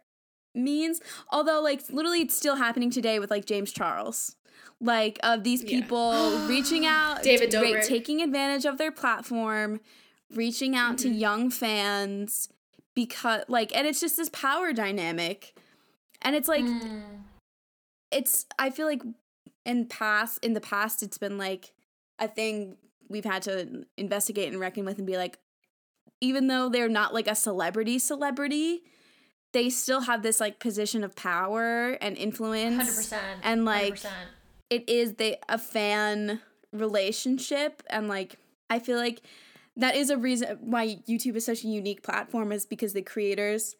Speaker 3: means. Although like literally it's still happening today with like James Charles. Like of these
Speaker 2: Yeah.
Speaker 3: people reaching out,
Speaker 2: David
Speaker 3: ra-
Speaker 2: Dobrik.
Speaker 3: taking advantage of their platform, reaching out to mm-hmm. young fans because like and it's just this power dynamic. And it's like mm. It's I feel like in past in the past it's been like a thing we've had to investigate and reckon with and be like even though they're not like a celebrity celebrity, they still have this like position of power and influence.
Speaker 1: 100%.
Speaker 3: And like
Speaker 1: 100%.
Speaker 3: it is they a fan relationship and like I feel like that is a reason why YouTube is such a unique platform is because the creators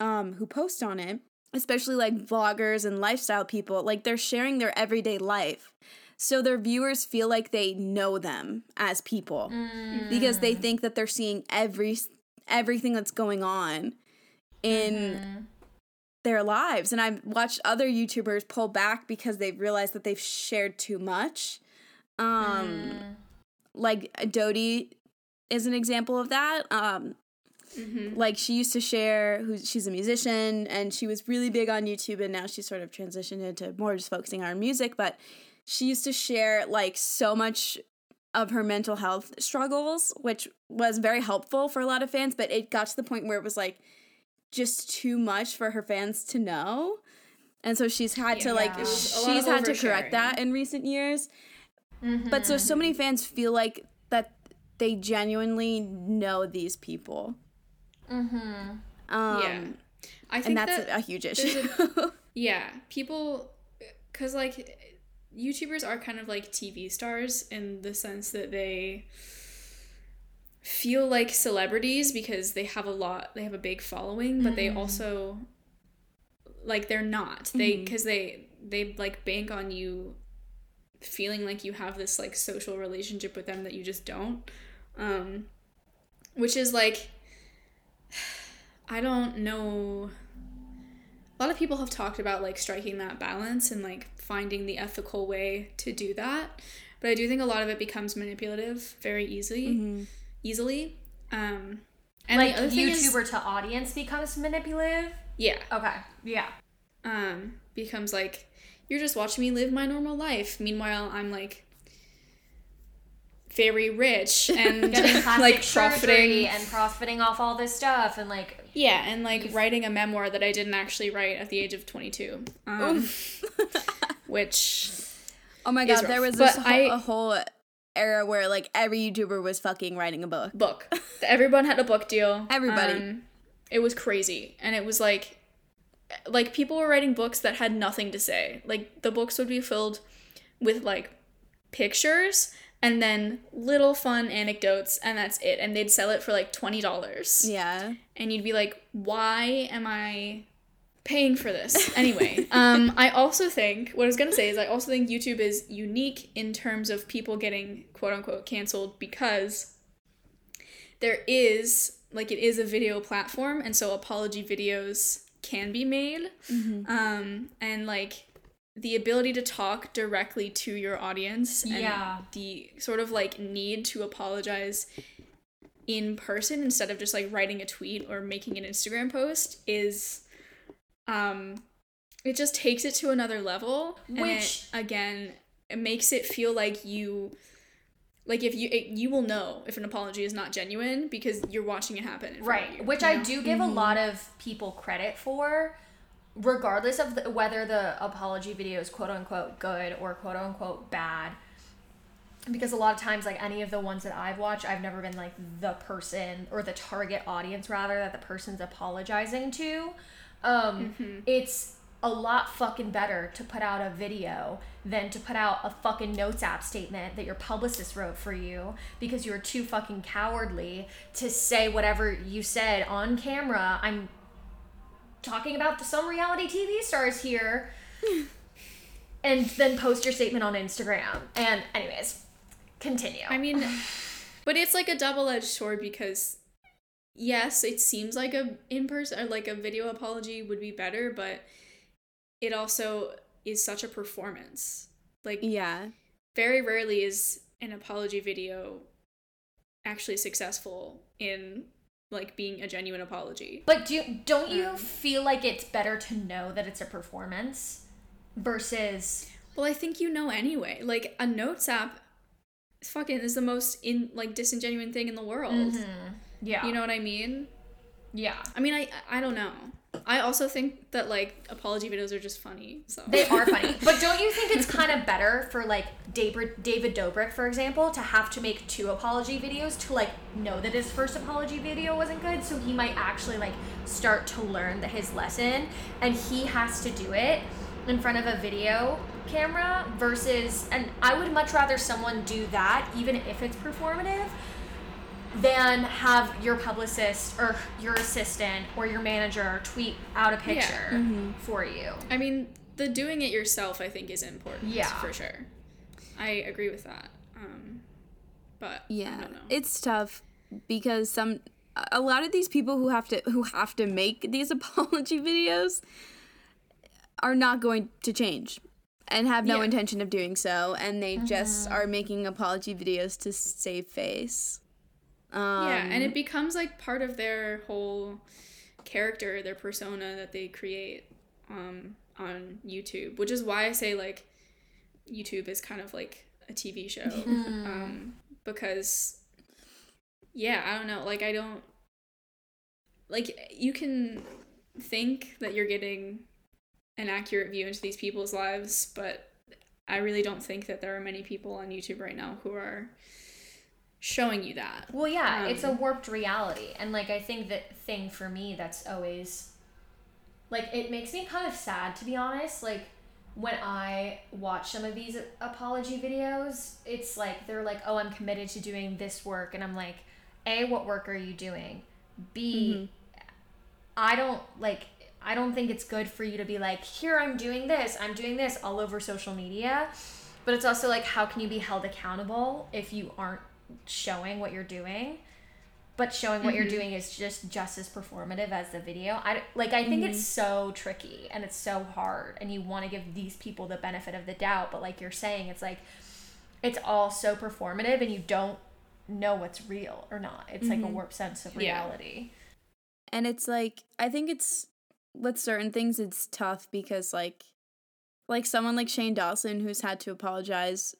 Speaker 3: um who post on it, especially like vloggers and lifestyle people, like they're sharing their everyday life. So their viewers feel like they know them as people
Speaker 1: Mm.
Speaker 3: because they think that they're seeing every everything that's going on in
Speaker 1: Mhm.
Speaker 3: their lives. And I've watched other YouTubers pull back because they've realized that they've shared too much. Um
Speaker 1: Mm.
Speaker 3: like Dodie is an example of that. Um
Speaker 2: Mm-hmm.
Speaker 3: like she used to share who she's a musician and she was really big on YouTube and now she's sort of transitioned into more just focusing on her music, but she used to share like so much of her mental health struggles, which was very helpful for a lot of fans, but it got to the point where it was like just too much for her fans to know. And so she's had to like
Speaker 1: Yeah.
Speaker 2: A lot
Speaker 3: she's had to correct that in recent years. But so
Speaker 1: Mm-hmm.
Speaker 3: so many fans feel like that they genuinely know these people.
Speaker 1: Mhm.
Speaker 3: Um,
Speaker 2: yeah. I think
Speaker 3: and that's
Speaker 2: that
Speaker 3: a, a huge issue.
Speaker 2: Yeah, people, because like YouTubers are kind of like TV stars in the sense that they feel like celebrities because they have a lot, they have a big following, but they also like they're not. They because they they like bank on you feeling like you have this like social relationship with them that you just don't. Um, which is like I don't know a lot of people have talked about like striking that balance and like finding the ethical way to do that but i do think a lot of it becomes manipulative very easily easily um and
Speaker 1: like
Speaker 2: the other thing is-
Speaker 1: YouTuber to audience becomes manipulative.
Speaker 2: yeah
Speaker 1: Okay. Yeah.
Speaker 2: um becomes like you're just watching me live my normal life meanwhile i'm like very rich and like profiting
Speaker 1: and profiting off all this stuff and like
Speaker 2: yeah and like writing a memoir that i didn't actually write at the age of 22 um, which
Speaker 3: oh my god, there was this whole, a whole era where like every YouTuber was fucking writing a book.
Speaker 2: book. Everyone had a book deal.
Speaker 3: Everybody.
Speaker 2: Um, it was crazy, and it was like, like people were writing books that had nothing to say. Like the books would be filled with like pictures and then little fun anecdotes, and that's it. And they'd sell it for like twenty dollars.
Speaker 3: Yeah.
Speaker 2: And you'd be like, why am I paying for this anyway um i also think what i was gonna say is i also think youtube is unique in terms of people getting quote unquote canceled because there is like it is a video platform and so apology videos can be made um and like the ability to talk directly to your audience and
Speaker 1: Yeah.
Speaker 2: the sort of like need to apologize in person instead of just like writing a tweet or making an Instagram post is um it just takes it to another level. And it,
Speaker 1: Which-
Speaker 2: again it makes it feel like you like if you it, you will know if an apology is not genuine because you're watching it happen in front of
Speaker 1: right,
Speaker 2: you,
Speaker 1: which
Speaker 2: you
Speaker 1: I do give a lot of people credit for, regardless of the, whether the apology video is quote unquote good or quote unquote bad. Because a lot of times, like any of the ones that I've watched, I've never been like the person or the target audience rather that the person's apologizing to. Um, It's a lot fucking better to put out a video than to put out a fucking notes app statement that your publicist wrote for you because you're too fucking cowardly to say whatever you said on camera. I'm talking about the, some reality TV stars here. Hmm. and then post your statement on Instagram. And anyways, continue.
Speaker 2: I mean, but it's like a double-edged sword because yes, it seems like a in-person or like a video apology would be better, but it also is such a performance. Like
Speaker 3: Yeah.
Speaker 2: very rarely is an apology video actually successful in like being a genuine apology.
Speaker 1: But do don't you
Speaker 2: Um,
Speaker 1: feel like it's better to know that it's a performance versus
Speaker 2: Well, I think you know anyway. Like a notes app fucking is the most in like disingenuine thing in the world.
Speaker 1: yeah
Speaker 2: You know what I mean?
Speaker 1: yeah
Speaker 2: I mean, I I don't know. I also think that like apology videos are just funny. So
Speaker 1: they are funny but don't you think it's kind of better for like David David Dobrik, for example, to have to make two apology videos to like know that his first apology video wasn't good, so he might actually like start to learn that his lesson, and he has to do it in front of a video camera versus and I would much rather someone do that even if it's performative than have your publicist or your assistant or your manager tweet out a picture
Speaker 2: Mm-hmm.
Speaker 1: for you.
Speaker 2: I mean, the doing it yourself, I think, is important.
Speaker 1: Yeah.
Speaker 2: for sure. I agree with that. Um, but I
Speaker 3: Yeah,
Speaker 2: don't know.
Speaker 3: it's tough because some a lot of these people who have to who have to make these apology videos are not going to change and have no
Speaker 2: Yeah.
Speaker 3: intention of doing so and they just are making apology videos to save face. Um,
Speaker 2: yeah, and it becomes like part of their whole character, their persona that they create um, on YouTube, which is why I say like YouTube is kind of like a TV show. Um, because yeah, I don't know, like I don't like you can think that you're getting an accurate view into these people's lives, but I really don't think that there are many people on YouTube right now who are showing you that.
Speaker 1: Well, yeah, it's a
Speaker 2: Um,
Speaker 1: warped reality. And like I think that thing for me that's always like it makes me kind of sad to be honest. Like when I watch some of these apology videos, it's like they're like, "Oh, I'm committed to doing this work." And I'm like, "A, what work are you doing? B, I don't like I don't think it's good for you to be like, "Here I'm doing this. I'm doing this" all over social media. But it's also like how can you be held accountable if you aren't showing what you're doing? But showing what you're mm-hmm. doing is just just as performative as the video. I like I think it's mm-hmm. so tricky and it's so hard and you want to give these people the benefit of the doubt, but like you're saying it's like it's all so performative and you don't know what's real or not. It's like a mm-hmm. warped sense of
Speaker 2: Yeah.
Speaker 1: reality.
Speaker 3: and it's like i think it's with certain things it's tough because like like someone like shane dawson who's had to apologize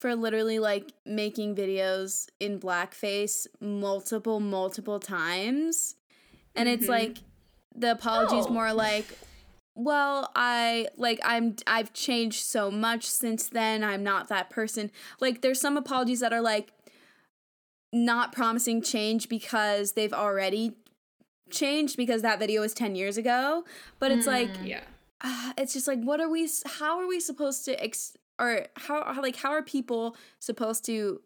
Speaker 3: for literally like making videos in blackface multiple multiple times and it's
Speaker 2: Mhm.
Speaker 3: like the apologies
Speaker 1: Oh.
Speaker 3: more like well i like i'm i've changed so much since then i'm not that person like there's some apologies that are like not promising change because they've already changed because that video was 10 years ago but it's like
Speaker 2: Yeah.
Speaker 3: uh, it's just like what are we how are we supposed to ex or how, like how are people supposed to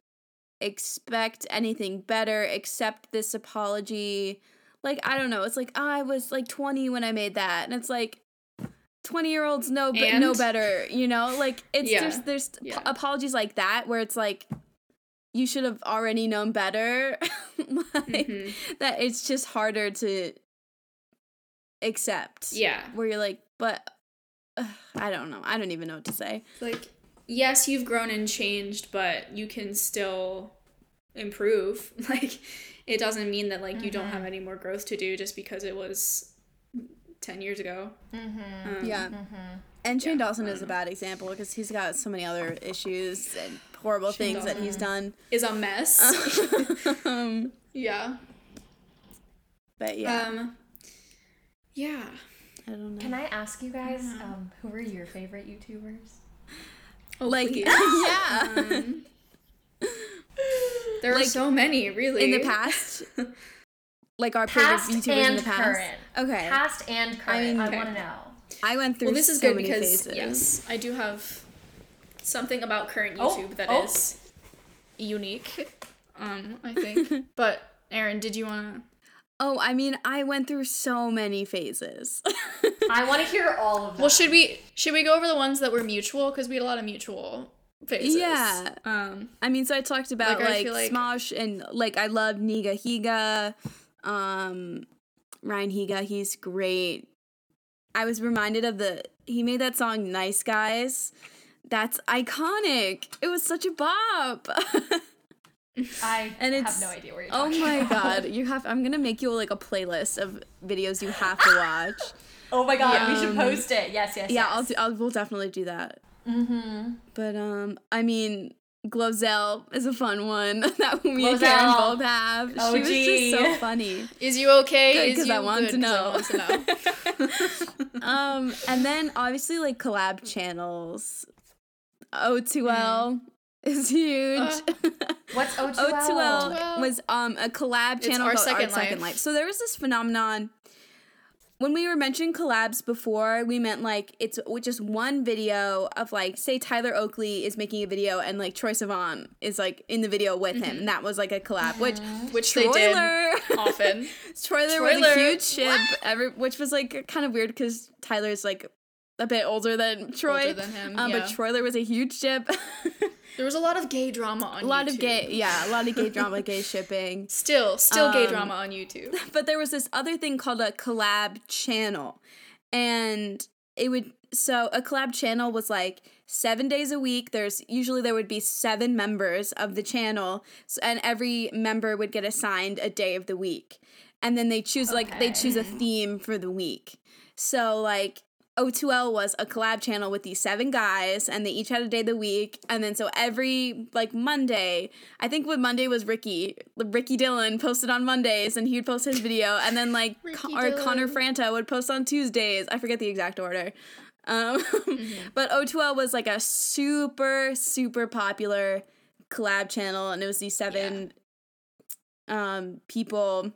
Speaker 3: expect anything better accept this apology like i don't know it's like i was like 20 when i made that and it's like 20 year olds know but
Speaker 2: And?
Speaker 3: better you know like it's
Speaker 2: Yeah.
Speaker 3: just there's
Speaker 2: Yeah.
Speaker 3: apologies like that where it's like you should have already known better like
Speaker 2: Mhm.
Speaker 3: that it's just harder to accept
Speaker 2: Yeah.
Speaker 3: where you're like but uh, i don't know i don't even know what to say
Speaker 2: Like, yes, you've grown and changed, but you can still improve. Like, it doesn't mean that like you don't have any more growth to do just because it was ten years ago.
Speaker 1: Mm-hmm.
Speaker 2: Um,
Speaker 3: yeah and shane
Speaker 2: Yeah,
Speaker 3: dawson
Speaker 2: I
Speaker 3: is a bad example because he's got so many other issues and horrible
Speaker 2: Shane
Speaker 3: things that he's done
Speaker 2: is a mess.
Speaker 3: um,
Speaker 2: yeah.
Speaker 3: but yeah
Speaker 2: Um. Yeah.
Speaker 3: i don't know
Speaker 1: Can I ask you guys, um, who are your favorite YouTubers?
Speaker 2: Oh,
Speaker 3: like yeah
Speaker 2: Um, there are
Speaker 3: Like,
Speaker 2: so many, really.
Speaker 3: in the past like our
Speaker 1: Past
Speaker 3: favorite youtubers
Speaker 1: and
Speaker 3: in the past
Speaker 1: current.
Speaker 3: okay
Speaker 1: Past and current. I,
Speaker 3: mean-
Speaker 1: want
Speaker 2: Okay.
Speaker 1: to know.
Speaker 3: i went through
Speaker 2: Well, this is
Speaker 3: so
Speaker 2: good
Speaker 3: many
Speaker 2: because
Speaker 3: phases.
Speaker 2: yes, I do have something about current
Speaker 1: Oh,
Speaker 2: YouTube that is
Speaker 1: oh.
Speaker 2: unique. Um, I think. but Aaron, did you want to?
Speaker 3: Oh i mean i went through so many phases
Speaker 1: I want to hear all of them.
Speaker 2: Well, should we should we go over the ones that were mutual because we had a lot of mutual phases.
Speaker 3: Yeah.
Speaker 2: Um.
Speaker 3: I mean, so I talked about
Speaker 2: Like,
Speaker 3: like,
Speaker 2: like-
Speaker 3: Smosh and like I love Nigahiga, um, Ryan Higa. He's great. I was reminded of the he made that song "Nice Guys." That's iconic. It was such a bop.
Speaker 1: I
Speaker 3: and
Speaker 1: have
Speaker 3: it's-
Speaker 1: no idea where you're
Speaker 3: going.
Speaker 1: oh
Speaker 3: my
Speaker 1: about.
Speaker 3: god, you have. I'm gonna make you like a playlist of videos you have to watch.
Speaker 1: Oh my god, we should
Speaker 3: Um,
Speaker 1: post it. Yes, yes,
Speaker 3: yeah,
Speaker 1: yes.
Speaker 3: I'll do. I'll we'll definitely do that.
Speaker 1: Mm-hmm.
Speaker 3: But um, I mean, Glozell is a fun one that me and Karen both have.
Speaker 1: Oh,
Speaker 3: she was
Speaker 1: gee.
Speaker 3: just so funny.
Speaker 2: Is you okay?
Speaker 3: Good,
Speaker 2: Is
Speaker 3: 'cause
Speaker 2: you
Speaker 3: I want
Speaker 2: good?
Speaker 3: to
Speaker 2: 'Cause I
Speaker 3: know.
Speaker 2: want to know.
Speaker 3: um, and then obviously like collab channels. O2L is huge.
Speaker 2: Uh,
Speaker 1: What's O2L?
Speaker 3: O2L
Speaker 2: O2L.
Speaker 3: was um a collab
Speaker 2: It's
Speaker 3: channel
Speaker 2: Our
Speaker 3: called
Speaker 2: Second
Speaker 3: Our Second
Speaker 2: Life.
Speaker 3: Life. So there was this phenomenon when we were mentioning collabs before, we meant like it's just one video of like say Tyler Oakley is making a video and like Troye Sivan is like in the video with him, and that was like a collab. Which
Speaker 2: which they did
Speaker 3: Troyler
Speaker 2: often.
Speaker 3: Troyler was a
Speaker 2: Troyler.
Speaker 3: huge ship, every, which was like kind of weird because Tyler's like a bit older than Troye.
Speaker 2: Older than him,
Speaker 3: um,
Speaker 2: yeah.
Speaker 3: But Troyler was a huge ship.
Speaker 2: There was a lot of gay drama on
Speaker 3: a lot
Speaker 2: YouTube.
Speaker 3: of gay, yeah, a lot of gay drama, gay shipping.
Speaker 2: Still, still gay
Speaker 3: Um,
Speaker 2: drama on YouTube.
Speaker 3: But there was this other thing called a collab channel. And it would so a collab channel was like 7 days a week. There's usually there would be 7 members of the channel and every member would get assigned a day of the week. And then they choose like they choose a theme for the week. So like O2L was a collab channel with these seven guys, and they each had a day of the week. And then so every like Monday, I think what Monday was Ricky, Ricky Dillon posted on Mondays, and he would post his video. And then like Con- or Connor Franta would post on Tuesdays. I forget the exact order. Um, but O2L was like a super super popular collab channel, and it was these seven um people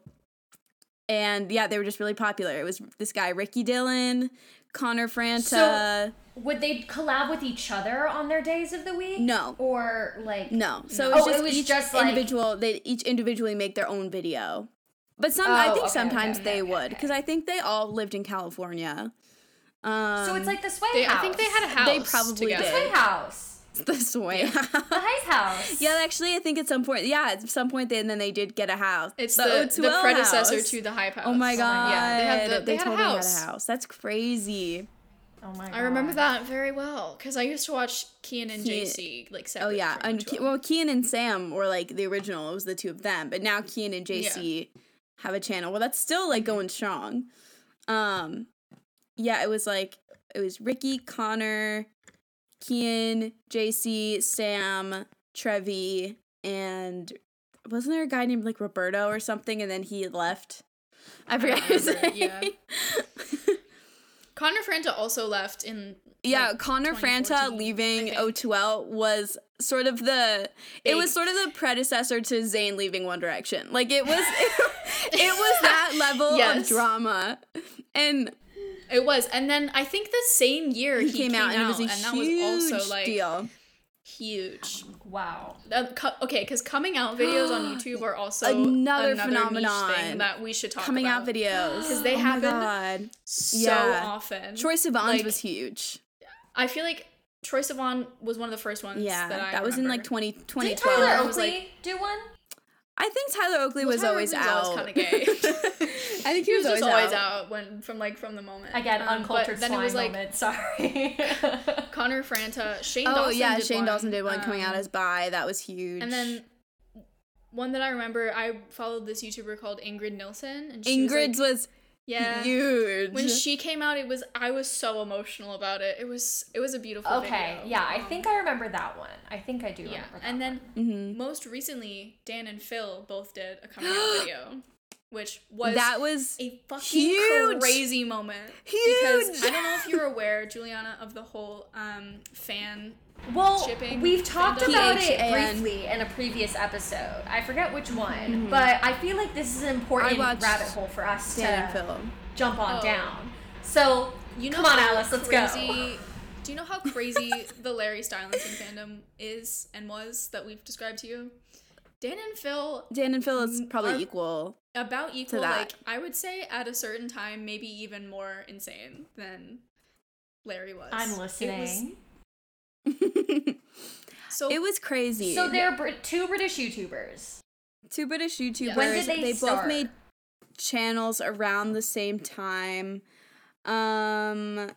Speaker 3: and yeah, they were just really popular. It was this guy Ricky Dillon, Connor Franta.
Speaker 1: So- Would they collab with each other on their days of the week?
Speaker 3: No.
Speaker 1: Or like
Speaker 3: no, so
Speaker 1: No.
Speaker 3: it was
Speaker 1: Oh,
Speaker 3: just
Speaker 1: it was
Speaker 3: each
Speaker 1: just, like-
Speaker 3: individual. They each individually make their own video. But some,
Speaker 1: Oh,
Speaker 3: I think
Speaker 1: okay,
Speaker 3: sometimes
Speaker 1: okay,
Speaker 3: they
Speaker 1: okay,
Speaker 3: would
Speaker 1: okay.
Speaker 3: because I think they all lived in California. Um,
Speaker 1: So it's like the Sway
Speaker 2: They,
Speaker 1: House.
Speaker 2: I think they had a house.
Speaker 3: They probably
Speaker 2: together.
Speaker 3: did.
Speaker 1: Sway House.
Speaker 3: This way.
Speaker 1: The Hype House.
Speaker 3: yeah, actually, I think at some point, yeah, at some point, they and then they did get a house.
Speaker 2: It's the, the,
Speaker 3: O2L
Speaker 2: predecessor
Speaker 3: house.
Speaker 2: to the Hype House.
Speaker 3: Oh my god!
Speaker 2: Yeah, they had the, they, had
Speaker 3: totally
Speaker 2: a house.
Speaker 3: had a house. That's crazy.
Speaker 1: Oh my god.
Speaker 2: I remember that very well because I used to watch Kian and
Speaker 3: Kian-
Speaker 2: JC like
Speaker 3: Oh yeah,
Speaker 2: from
Speaker 3: and Ke- well, Kian and Sam were like the original. It was the two of them, but now Kian and JC have a channel. Well, that's still like going strong. Um, yeah, it was like it was Ricky, Connor, Kian, JC, Sam, Trevi, and wasn't there a guy named like Roberto or something? And then he left. I forgot his
Speaker 2: remember,
Speaker 3: name.
Speaker 2: yeah. Connor Franta also left in.
Speaker 3: Yeah,
Speaker 2: like,
Speaker 3: Connor Franta leaving
Speaker 2: I think.
Speaker 3: O2L was sort of the it was sort of the predecessor to Zayn leaving One Direction. Like it was it, was that level of drama. And
Speaker 2: It was, and then I think the same year
Speaker 3: he,
Speaker 2: he,
Speaker 3: came, out, and it was a
Speaker 2: that
Speaker 3: huge
Speaker 2: was also like
Speaker 3: deal.
Speaker 2: huge.
Speaker 1: Wow.
Speaker 2: Uh, co- okay, because coming out videos on YouTube are also
Speaker 3: Another
Speaker 2: niche
Speaker 3: phenomenon.
Speaker 2: thing that we should talk about.
Speaker 3: Coming
Speaker 2: about.
Speaker 3: out videos.
Speaker 2: 'Cause they
Speaker 3: oh
Speaker 2: happen so
Speaker 3: Yeah.
Speaker 2: often.
Speaker 3: Troye Sivan's
Speaker 2: Like,
Speaker 3: was huge.
Speaker 2: I feel like Troye Sivan was one of the first ones.
Speaker 3: Yeah.
Speaker 2: that,
Speaker 3: That,
Speaker 2: I
Speaker 3: was in like
Speaker 2: remember.
Speaker 3: 20,
Speaker 1: Did
Speaker 3: 2012.
Speaker 1: Tyler Oakley
Speaker 2: was like-
Speaker 1: do one?
Speaker 3: I think Tyler Oakley
Speaker 2: Well,
Speaker 3: was
Speaker 2: Tyler
Speaker 3: always
Speaker 2: Oakley was
Speaker 3: out.
Speaker 2: always kinda gay.
Speaker 3: I think he,
Speaker 2: He
Speaker 3: was,
Speaker 2: was just
Speaker 3: always,
Speaker 2: always
Speaker 3: out.
Speaker 2: out when from like from the moment.
Speaker 1: Again,
Speaker 2: Um,
Speaker 1: uncultured
Speaker 2: but then
Speaker 1: swine
Speaker 2: it was like
Speaker 1: moment. Sorry.
Speaker 2: Connor Franta, Shane Dawson.
Speaker 3: Oh
Speaker 2: Dawson.
Speaker 3: yeah,
Speaker 2: did
Speaker 3: Shane
Speaker 2: one,
Speaker 3: Dawson did one coming out
Speaker 2: um,
Speaker 3: as bi. That was huge.
Speaker 2: And then one that I remember, I followed this YouTuber called Ingrid Nilsen, and she
Speaker 3: Ingrid's
Speaker 2: was, like,
Speaker 3: was
Speaker 2: yeah.
Speaker 3: huge.
Speaker 2: When she came out, it was I was so emotional about it. It was it was a beautiful. Video.
Speaker 1: Okay.
Speaker 2: video.
Speaker 1: Yeah, I think I remember that one. I think I do
Speaker 2: Yeah,
Speaker 1: remember that
Speaker 2: and then
Speaker 3: Mhm.
Speaker 2: most recently, Dan and Phil both did a coming out video, which was
Speaker 3: that was
Speaker 2: a fucking
Speaker 3: huge.
Speaker 2: crazy moment.
Speaker 3: Huge.
Speaker 2: Because I don't know if you're aware, Juliana, of the whole um, fan.
Speaker 1: Well,
Speaker 2: shipping
Speaker 1: we've talked
Speaker 2: fandom.
Speaker 1: about it briefly in a previous episode. I forget which one, but I feel like this is an important rabbit hole for us
Speaker 3: Dan and
Speaker 1: to
Speaker 3: Phil.
Speaker 1: jump on
Speaker 2: Oh.
Speaker 1: down. So,
Speaker 2: You know
Speaker 1: come on,
Speaker 2: how
Speaker 1: Alice, let's
Speaker 2: crazy,
Speaker 1: go.
Speaker 2: Do you know how crazy the Larry Stylinson fandom is and was that we've described to you? Dan and Phil
Speaker 3: Dan and Phil is probably
Speaker 2: are-
Speaker 3: equal.
Speaker 2: About equal
Speaker 3: that.
Speaker 2: like i would say at a certain time maybe even more insane than larry was
Speaker 1: I'm
Speaker 2: It was
Speaker 1: listening.
Speaker 2: so
Speaker 3: it was crazy.
Speaker 1: So they're Brit- two British YouTubers.
Speaker 3: two British YouTubers.
Speaker 1: When did they
Speaker 3: both
Speaker 1: start?
Speaker 3: made channels around the same time. Um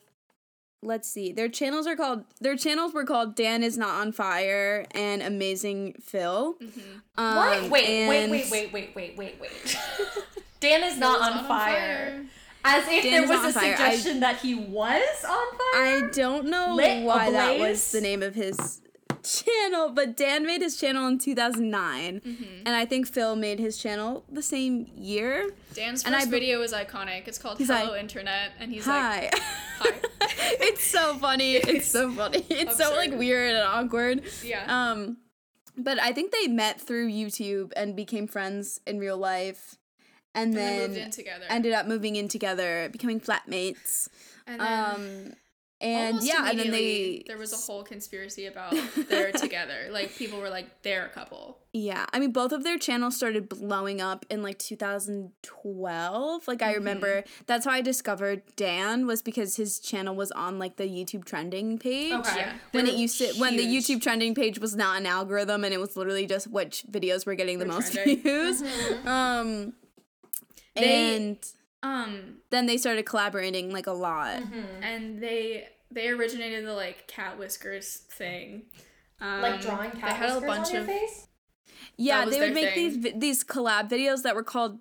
Speaker 3: let's see. Their channels are called their channels were called Dan is not on fire and Amazing Phil.
Speaker 2: mhm.
Speaker 3: Um,
Speaker 1: what? Wait, wait,
Speaker 3: and
Speaker 1: wait, wait, wait, wait, wait, wait. Dan is not,
Speaker 2: Phil's
Speaker 1: on, fire. As if
Speaker 3: Dan
Speaker 1: there
Speaker 3: is
Speaker 1: was a
Speaker 3: on fire. I-
Speaker 1: suggestion that he was on fire.
Speaker 3: I don't know
Speaker 1: Lit
Speaker 3: why that was the name of his channel, but Dan made his channel in 2009,
Speaker 2: Mm-hmm.
Speaker 3: and I think Phil made his channel the same year.
Speaker 2: Dan's
Speaker 3: And I
Speaker 2: first video is iconic. It's called Hello
Speaker 3: like,
Speaker 2: Internet, and he's like,
Speaker 3: Hi.
Speaker 2: Hi.
Speaker 3: it's so funny. It's so funny. It's so like weird and awkward.
Speaker 2: Yeah.
Speaker 3: Um, but I think they met through YouTube and became friends in real life, and,
Speaker 2: and
Speaker 3: then
Speaker 2: then moved in together.
Speaker 3: ended up moving in together, becoming flatmates.
Speaker 2: and then
Speaker 3: Um, and
Speaker 2: almost
Speaker 3: yeah, and then they
Speaker 2: there was a whole conspiracy about they're together. Like people were like, they're a couple.
Speaker 3: Yeah, I mean, both of their channels started blowing up in like 2012. Like, I remember that's how I discovered Dan was because his channel was on like the YouTube trending page.
Speaker 1: Okay.
Speaker 2: Yeah.
Speaker 3: When
Speaker 2: They
Speaker 3: it
Speaker 2: were
Speaker 3: used to, when the. YouTube trending page was not an algorithm and it was literally just which videos were getting the
Speaker 2: Were
Speaker 3: most
Speaker 2: trending.
Speaker 3: views. Um,
Speaker 2: They-
Speaker 3: and
Speaker 2: Um,
Speaker 3: then they started collaborating like a lot.
Speaker 2: and they they originated the like cat whiskers thing. Um,
Speaker 1: Like drawing
Speaker 2: they
Speaker 1: cat
Speaker 2: had a
Speaker 1: whiskers
Speaker 2: bunch
Speaker 1: on your
Speaker 2: of
Speaker 1: face?
Speaker 3: Yeah, they would make
Speaker 2: thing.
Speaker 3: these these collab videos that were called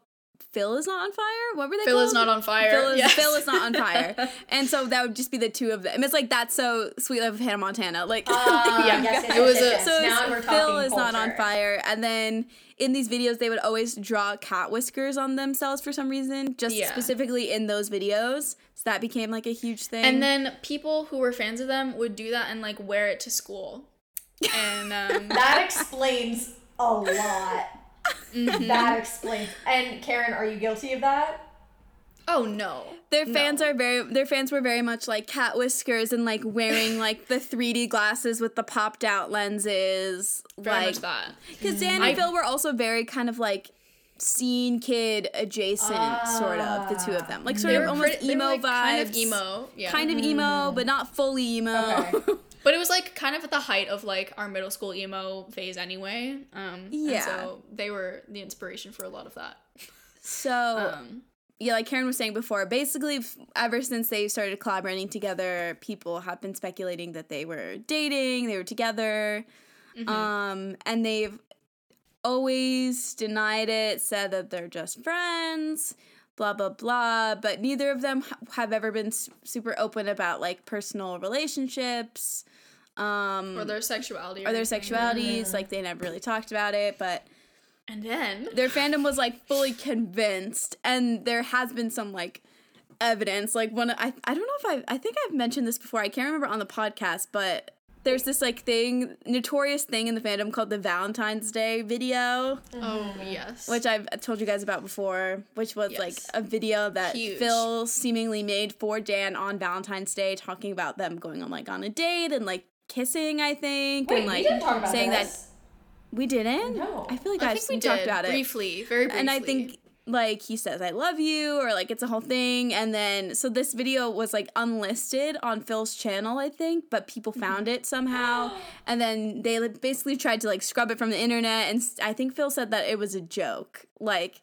Speaker 3: "Phil is not on fire." What were they?
Speaker 2: Phil
Speaker 3: called?
Speaker 2: is not on fire.
Speaker 3: Phil is,
Speaker 2: Yes.
Speaker 3: Phil is not on fire. and so that would just be the two of them. It's like that's so sweet of Hannah Montana. Like
Speaker 1: Ah,
Speaker 2: Yeah.
Speaker 1: yes, yes,
Speaker 2: It was a-
Speaker 3: so
Speaker 1: yes.
Speaker 3: it's
Speaker 1: now we're
Speaker 3: Phil
Speaker 1: talking
Speaker 3: is not on fire. And then in these videos they would always draw cat whiskers on themselves for some reason, just
Speaker 2: Yeah.
Speaker 3: specifically in those videos. So that became like a huge thing.
Speaker 2: And then people who were fans of them would do that and like wear it to school. And um,
Speaker 1: That explains a lot.
Speaker 2: Mhm.
Speaker 1: That explains. And Karen, are you guilty of that?
Speaker 2: oh no,
Speaker 3: their fans
Speaker 2: No.
Speaker 3: are very their fans were very much like cat whiskers and like wearing like the 3D glasses with the popped out lenses.
Speaker 2: very
Speaker 3: like
Speaker 2: much that.
Speaker 3: Because Dan
Speaker 2: I-
Speaker 3: and Phil were also very kind of like scene kid adjacent, sort of the two of them, like sort of almost
Speaker 2: pretty-
Speaker 3: emo
Speaker 2: were, like,
Speaker 3: vibes,
Speaker 2: kind of emo, yeah.
Speaker 3: kind of emo, but not fully emo.
Speaker 1: Okay.
Speaker 2: But it was like kind of at the height of like our middle school emo phase anyway. Um,
Speaker 3: Yeah.
Speaker 2: So they were the inspiration for a lot of that.
Speaker 3: so
Speaker 2: Um,
Speaker 3: yeah, like Karen was saying before, basically ever since they started collaborating together, people have been speculating that they were dating, they were together,
Speaker 2: mhm.
Speaker 3: um, and they've always denied it, said that they're just friends. Blah blah blah, but neither of them have ever been super open about like personal relationships, um,
Speaker 2: or their sexuality.
Speaker 3: or their
Speaker 2: anything.
Speaker 3: sexualities. Like they never really talked about it, but
Speaker 2: And then
Speaker 3: their fandom was like fully convinced and there has been some like evidence like one I, I don't know if I I think I've mentioned this before I can't remember on the podcast but there's this like thing notorious thing in the fandom called the Valentine's Day video
Speaker 2: oh yes,
Speaker 3: which I've told you guys about before which was like a video that
Speaker 2: Huge.
Speaker 3: Phil seemingly made for Dan on Valentine's Day talking about them going on like on a date and like kissing I think
Speaker 1: Wait,
Speaker 3: and like
Speaker 1: we didn't talk about
Speaker 3: saying
Speaker 1: this.
Speaker 3: that we didn't
Speaker 1: No.
Speaker 3: I feel like
Speaker 2: I
Speaker 3: I've
Speaker 2: think we
Speaker 3: talked
Speaker 2: did
Speaker 3: about it
Speaker 2: briefly, very briefly.
Speaker 3: and I think like he says I love you or like it's a whole thing and then so this video was like unlisted on Phil's channel I think but people
Speaker 2: Mm-hmm.
Speaker 3: found it somehow and then they basically tried to like scrub it from the internet and I think Phil said that it was a joke like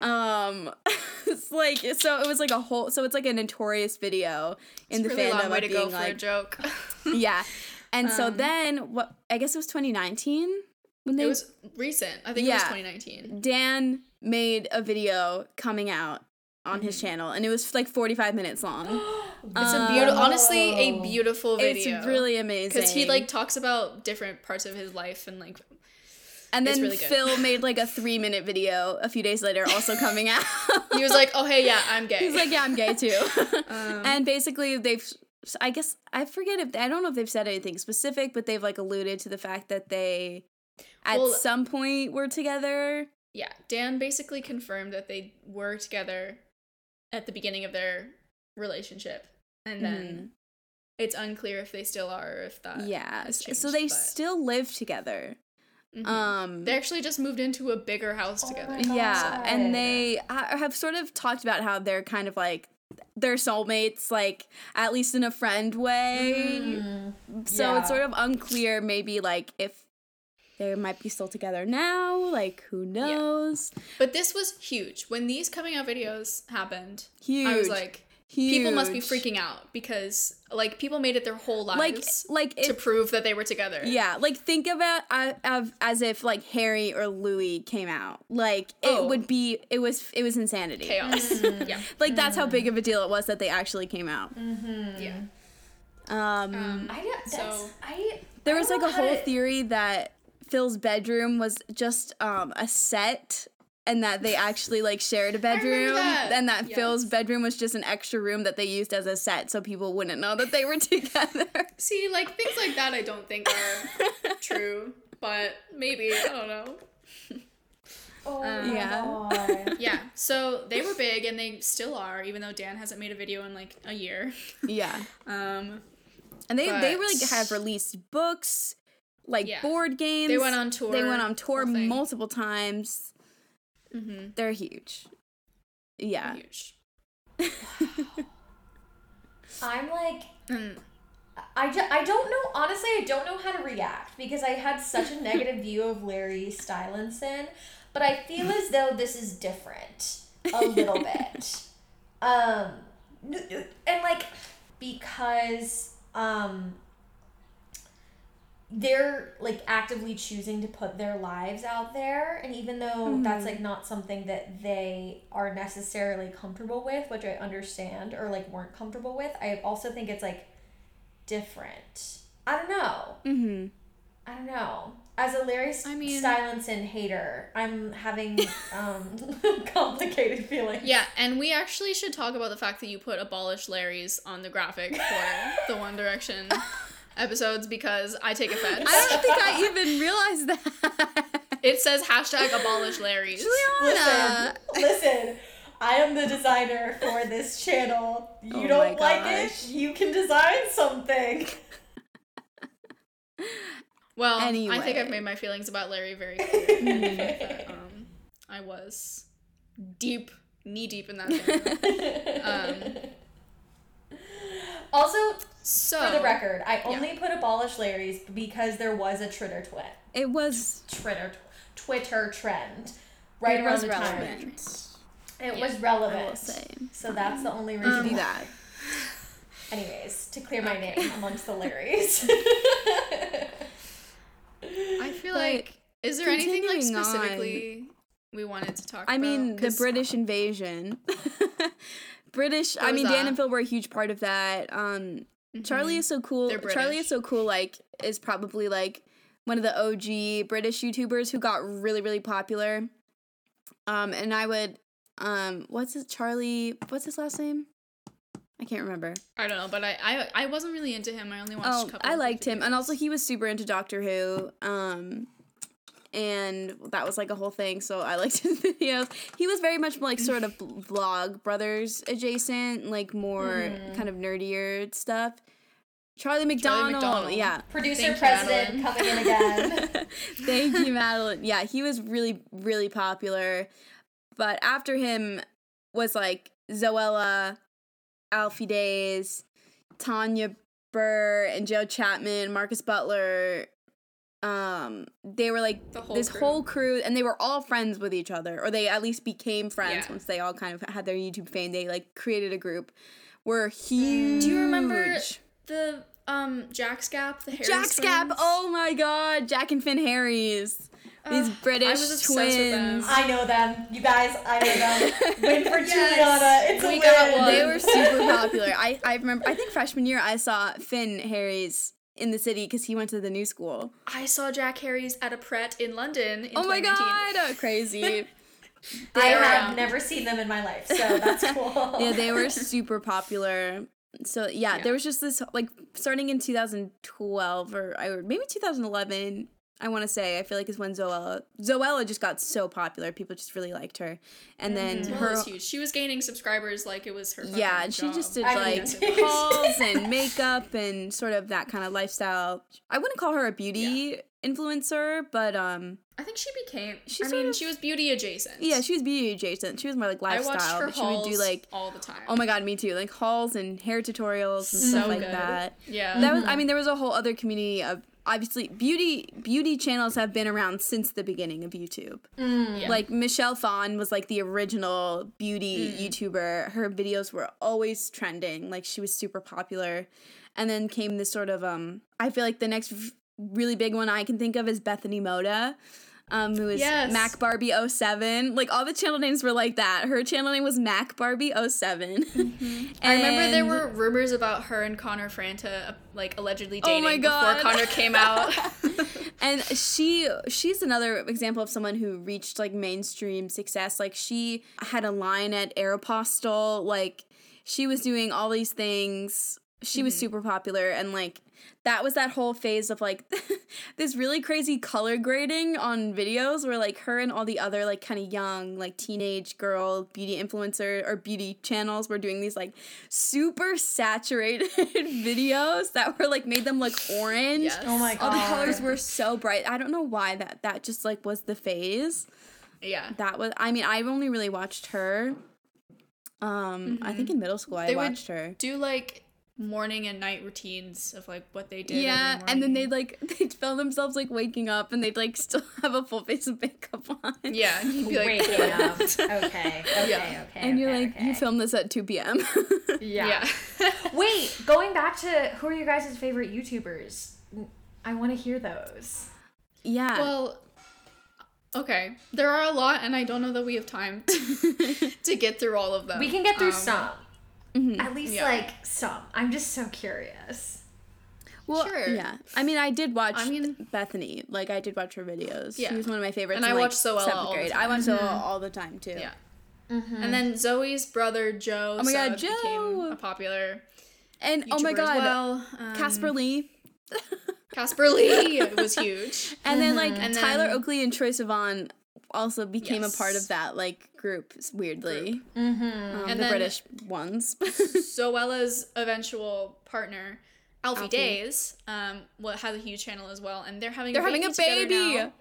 Speaker 3: um it's like so it was like a whole so it's like a notorious video in
Speaker 2: it's
Speaker 3: the
Speaker 2: a really
Speaker 3: fandom
Speaker 2: long way
Speaker 3: of
Speaker 2: to
Speaker 3: being
Speaker 2: go for a joke.
Speaker 3: yeah and so
Speaker 2: Um,
Speaker 3: then what I guess it was 2019 when they
Speaker 2: it was recent. I think it was 2019.
Speaker 3: Dan made a video coming out on his
Speaker 2: Mm-hmm.
Speaker 3: channel, and it was like 45 minutes long.
Speaker 2: It's a
Speaker 3: Um,
Speaker 2: beautiful, honestly, a beautiful video.
Speaker 3: It's really amazing
Speaker 2: because he like talks about different parts of his life and like
Speaker 3: and
Speaker 2: it's
Speaker 3: then
Speaker 2: really good.
Speaker 3: Phil made like a three minute video a few days later, also coming out.
Speaker 2: he was like, "Oh hey, yeah, I'm gay."
Speaker 3: He's like, yeah, I'm gay too.
Speaker 2: Um,
Speaker 3: and basically, they've. I guess I forget if I don't know if they've said anything specific, but they've like alluded to the fact that they, at
Speaker 2: Well-
Speaker 3: some point, were together.
Speaker 2: yeah, Dan basically confirmed that they were together at the beginning of their relationship, and then it's unclear if they still are or if that.
Speaker 3: yeah,
Speaker 2: has
Speaker 3: so they
Speaker 2: but-
Speaker 3: still live together.
Speaker 2: Mhm.
Speaker 3: Um,
Speaker 2: they actually just moved into a bigger house
Speaker 1: Oh
Speaker 2: together.
Speaker 1: my God.
Speaker 3: Yeah, and they ha- have sort of talked about how they're kind of like they're soulmates, like at least in a friend way.
Speaker 1: Mm,
Speaker 3: So
Speaker 1: yeah.
Speaker 3: it's sort of unclear, maybe like if they might be still together now. Like who knows?
Speaker 2: But this was huge when these coming out videos happened.
Speaker 3: Huge.
Speaker 2: I was like, people must be freaking out because like people made it their whole lives
Speaker 3: like like
Speaker 2: to
Speaker 3: it,
Speaker 2: prove that they were together.
Speaker 3: yeah like think about uh, of as if like Harry or Louis came out like it
Speaker 2: Oh.
Speaker 3: would be it was it was insanity
Speaker 2: chaos.
Speaker 3: Mm-hmm.
Speaker 2: yeah.
Speaker 3: like that's how big of a deal it was that they actually came out
Speaker 2: Yeah.
Speaker 3: um
Speaker 2: Um,
Speaker 1: I don't, that's,
Speaker 2: So-
Speaker 1: I
Speaker 3: There
Speaker 1: I
Speaker 3: was like a whole
Speaker 1: to-
Speaker 3: theory that Phil's bedroom was just um, a set and that they actually like shared a bedroom
Speaker 2: that.
Speaker 3: and that Phil's bedroom was just an extra room that they used as a set so people wouldn't know that they were together.
Speaker 2: See, like things like that I don't think are true, but maybe, I don't know.
Speaker 1: Oh
Speaker 2: Um,
Speaker 3: Yeah.
Speaker 2: Yeah, so they were big and they still are, even though Dan hasn't made a video in like a year.
Speaker 3: yeah.
Speaker 2: Um,
Speaker 3: And they they really have released books, like
Speaker 2: Yeah.
Speaker 3: board games.
Speaker 2: they went on tour.
Speaker 3: They went on tour multiple times.
Speaker 2: Mm-hmm.
Speaker 3: They're huge. Yeah.
Speaker 2: Huge.
Speaker 1: I'm like,
Speaker 2: Mm.
Speaker 1: I, ju- I don't know, honestly, I don't know how to react because I had such a negative view of Larry Stylinson, but I feel as though this is different a little bit. Um, n- n- and like, because, um, they're like actively choosing to put their lives out there and even though that's like not something that they are necessarily comfortable with which i understand or like weren't comfortable with i also think it's like different. I don't know.
Speaker 3: Mm-hmm.
Speaker 1: i don't know. As a larry
Speaker 2: I mean-
Speaker 1: stylinson hater i'm having um complicated feelings.
Speaker 2: Yeah, and we actually should talk about the fact that you put abolish Larry's on the graphic for the One Direction episodes because I take offense.
Speaker 3: I don't think I even realized that.
Speaker 2: It says hashtag abolish Larry's.
Speaker 3: Juliana.
Speaker 1: Listen, listen. I am the designer for this channel. You
Speaker 3: Oh
Speaker 1: don't like
Speaker 3: gosh.
Speaker 1: it? You can design something.
Speaker 2: Well, I think I've made my feelings about Larry very clear. that, um, I was deep, knee deep in that. Um,
Speaker 1: also,
Speaker 2: so
Speaker 1: for the record, I only put abolish Larry's because there was a Twitter twit,
Speaker 3: It was
Speaker 1: Twitter, Twitter trend right
Speaker 3: it
Speaker 1: around
Speaker 3: was
Speaker 1: the
Speaker 3: relevant.
Speaker 1: time. It
Speaker 2: Yeah,
Speaker 1: was relevant.
Speaker 3: I will say.
Speaker 1: So that's the only
Speaker 3: To
Speaker 1: reason.
Speaker 3: do
Speaker 1: why.
Speaker 3: that.
Speaker 1: Anyways, to clear my name amongst the Larrys.
Speaker 2: I feel
Speaker 3: But
Speaker 2: like is there anything like
Speaker 3: continuing on-
Speaker 2: specifically we wanted to talk
Speaker 3: I
Speaker 2: about?
Speaker 3: mean, the British invasion. British. I mean, Dan and Phil were a huge part of that. Um, Charlie
Speaker 2: Mhm.
Speaker 3: is so cool. Charlie is so cool. Like, is probably like one of the OG British YouTubers who got really, really popular. Um, and I would, um, what's his Charlie? What's his last name? I can't remember.
Speaker 2: I don't know, but I, I I wasn't really into him. I only watched.
Speaker 3: Oh,
Speaker 2: a couple
Speaker 3: I liked him, and also he was super into Doctor Who. Um, and that was like a whole thing. So I liked his videos. He was very much like sort of vlog brothers adjacent, like more
Speaker 1: Mm-hmm.
Speaker 3: kind of nerdier stuff. Charlie McDonald,
Speaker 2: McDonald.
Speaker 3: yeah.
Speaker 1: Producer
Speaker 2: Thank you,
Speaker 1: president
Speaker 2: Madeline.
Speaker 1: coming in again.
Speaker 3: Thank you, Madeline. Yeah, he was really, really popular. But after him was like Zoella, Alfie Deyes, Tanya Burr, and Joe Chapman, Marcus Butler. Um, they were like
Speaker 2: The whole
Speaker 3: this
Speaker 2: crew.
Speaker 3: whole crew, and they were all friends with each other, or they at least became friends
Speaker 2: Yeah.
Speaker 3: once they all kind of had their YouTube fame. They like created a group. Were huge.
Speaker 2: Do you remember the um JacksGap? The Harries
Speaker 3: Jack Scap?
Speaker 2: twins?
Speaker 3: Oh my god, Jack and Finn Harries. These
Speaker 2: Ugh,
Speaker 3: British
Speaker 2: I was obsessed with them.
Speaker 3: twins.
Speaker 1: I know them. You guys, I know them. Win for
Speaker 2: Yes.
Speaker 1: Juliana. It's a win.
Speaker 2: got one.
Speaker 3: They were super popular. I, I remember, I think freshman year I saw Finn Harries in the city because he went to the new school.
Speaker 2: I saw Jack Harries at a Pret in London in
Speaker 3: Oh my
Speaker 2: 2019.
Speaker 3: god, crazy.
Speaker 1: I have
Speaker 2: um,
Speaker 1: never seen them in my life, so that's cool.
Speaker 3: yeah, they were super popular. So yeah,
Speaker 2: Yeah.
Speaker 3: there was just this like starting in 2012 or I or maybe 2011. I want to say I feel like is when Zoella Zoella just got so popular. People just really liked her, and then
Speaker 2: Well,
Speaker 3: her
Speaker 2: was huge. She was gaining subscribers like it was her.
Speaker 3: yeah, and she
Speaker 2: job.
Speaker 3: just did
Speaker 1: I
Speaker 3: like
Speaker 1: mean-
Speaker 3: hauls and makeup and sort of that kind of lifestyle. I wouldn't call her a beauty influencer, but um,
Speaker 2: I think she became.
Speaker 3: She
Speaker 2: I mean,
Speaker 3: of-
Speaker 2: she was beauty adjacent.
Speaker 3: yeah, she was beauty adjacent. She was more like lifestyle.
Speaker 2: I
Speaker 3: lifestyle,
Speaker 2: watched her
Speaker 3: but she would
Speaker 2: hauls
Speaker 3: do like
Speaker 2: all the time.
Speaker 3: oh my god, me too, like hauls and hair tutorials and
Speaker 2: So
Speaker 3: stuff like
Speaker 2: good.
Speaker 3: that.
Speaker 2: yeah.
Speaker 3: That was, I mean, there was a whole other community of obviously beauty beauty channels have been around since the beginning of YouTube.
Speaker 2: Yeah.
Speaker 3: Like Michelle Phan was like the original beauty
Speaker 2: Mm.
Speaker 3: YouTuber. Her videos were always trending. Like she was super popular. And then came this sort of um I feel like the next really big one I can think of is Bethany Mota. Um, who is
Speaker 2: Yes.
Speaker 3: Mac Barbie 07. Like all the channel names were like that. Her channel name was Mac Barbie 7
Speaker 2: I remember there were rumors about her and Connor Franta like allegedly
Speaker 3: Oh
Speaker 2: dating
Speaker 3: my God.
Speaker 2: before Connor came out.
Speaker 3: and she she's another example of someone who reached like mainstream success like she had a line at aeropostale like she was doing all these things she was super popular and like that was that whole phase of like this really crazy color grading on videos where like her and all the other like kind of young like teenage girl beauty influencer or beauty channels were doing these like super saturated videos that were like made them look orange
Speaker 2: Yes.
Speaker 1: Oh my god
Speaker 3: all the colors were so bright. I don't know why that that just like was the phase.
Speaker 2: yeah.
Speaker 3: That was I mean, I've only really watched her. Um, I think in middle school I
Speaker 2: They would
Speaker 3: watched her.
Speaker 2: Do like morning and night routines of like what they did.
Speaker 3: Yeah,
Speaker 2: every
Speaker 3: and then they'd like they'd film themselves like waking up and they'd like still have a full face of makeup on.
Speaker 2: Yeah, and you'd be like,
Speaker 1: Waking up. Okay. Okay.
Speaker 2: Yeah.
Speaker 1: Okay.
Speaker 3: And you're like,
Speaker 1: okay.
Speaker 3: you filmed this at 2 p.m.
Speaker 1: Yeah.
Speaker 2: yeah.
Speaker 1: Wait, going back to who are your guys' favorite YouTubers? I want to hear those.
Speaker 3: yeah.
Speaker 2: well, okay. There are a lot, and I don't know that we have time to, to get through all of them.
Speaker 1: We can get through
Speaker 2: Um,
Speaker 1: some.
Speaker 3: Mhm.
Speaker 1: At least
Speaker 2: yeah.
Speaker 1: like some. I'm just so curious.
Speaker 3: well,
Speaker 2: sure.
Speaker 3: yeah. I mean, I did watch
Speaker 2: I mean-
Speaker 3: Bethany. Like, I did watch her videos.
Speaker 2: Yeah.
Speaker 3: She was one of my favorites.
Speaker 2: And
Speaker 3: in,
Speaker 2: I
Speaker 3: like,
Speaker 2: watched Zoella
Speaker 3: seventh
Speaker 2: all the time.
Speaker 3: I watched Zoella all the time too.
Speaker 2: Yeah.
Speaker 1: Mm-hmm.
Speaker 2: And then Zoe's brother Joe.
Speaker 3: Oh my God, Joe!
Speaker 2: Became a popular.
Speaker 3: And oh my god,
Speaker 2: well. Um,
Speaker 3: Casper Lee.
Speaker 2: Casper Lee was huge.
Speaker 3: And then like
Speaker 2: And
Speaker 3: Tyler
Speaker 2: then-
Speaker 3: Oakley and Troye Sivan also became a part of that like group weirdly.
Speaker 1: Mm-hmm.
Speaker 3: Um,
Speaker 2: And
Speaker 3: the
Speaker 2: then-
Speaker 3: British ones.
Speaker 2: Zoella's eventual partner, Alfie,
Speaker 3: Alfie.
Speaker 2: Deyes, um, what has a huge channel as well, and they're having
Speaker 3: They're
Speaker 2: a baby
Speaker 3: having a baby.
Speaker 2: now,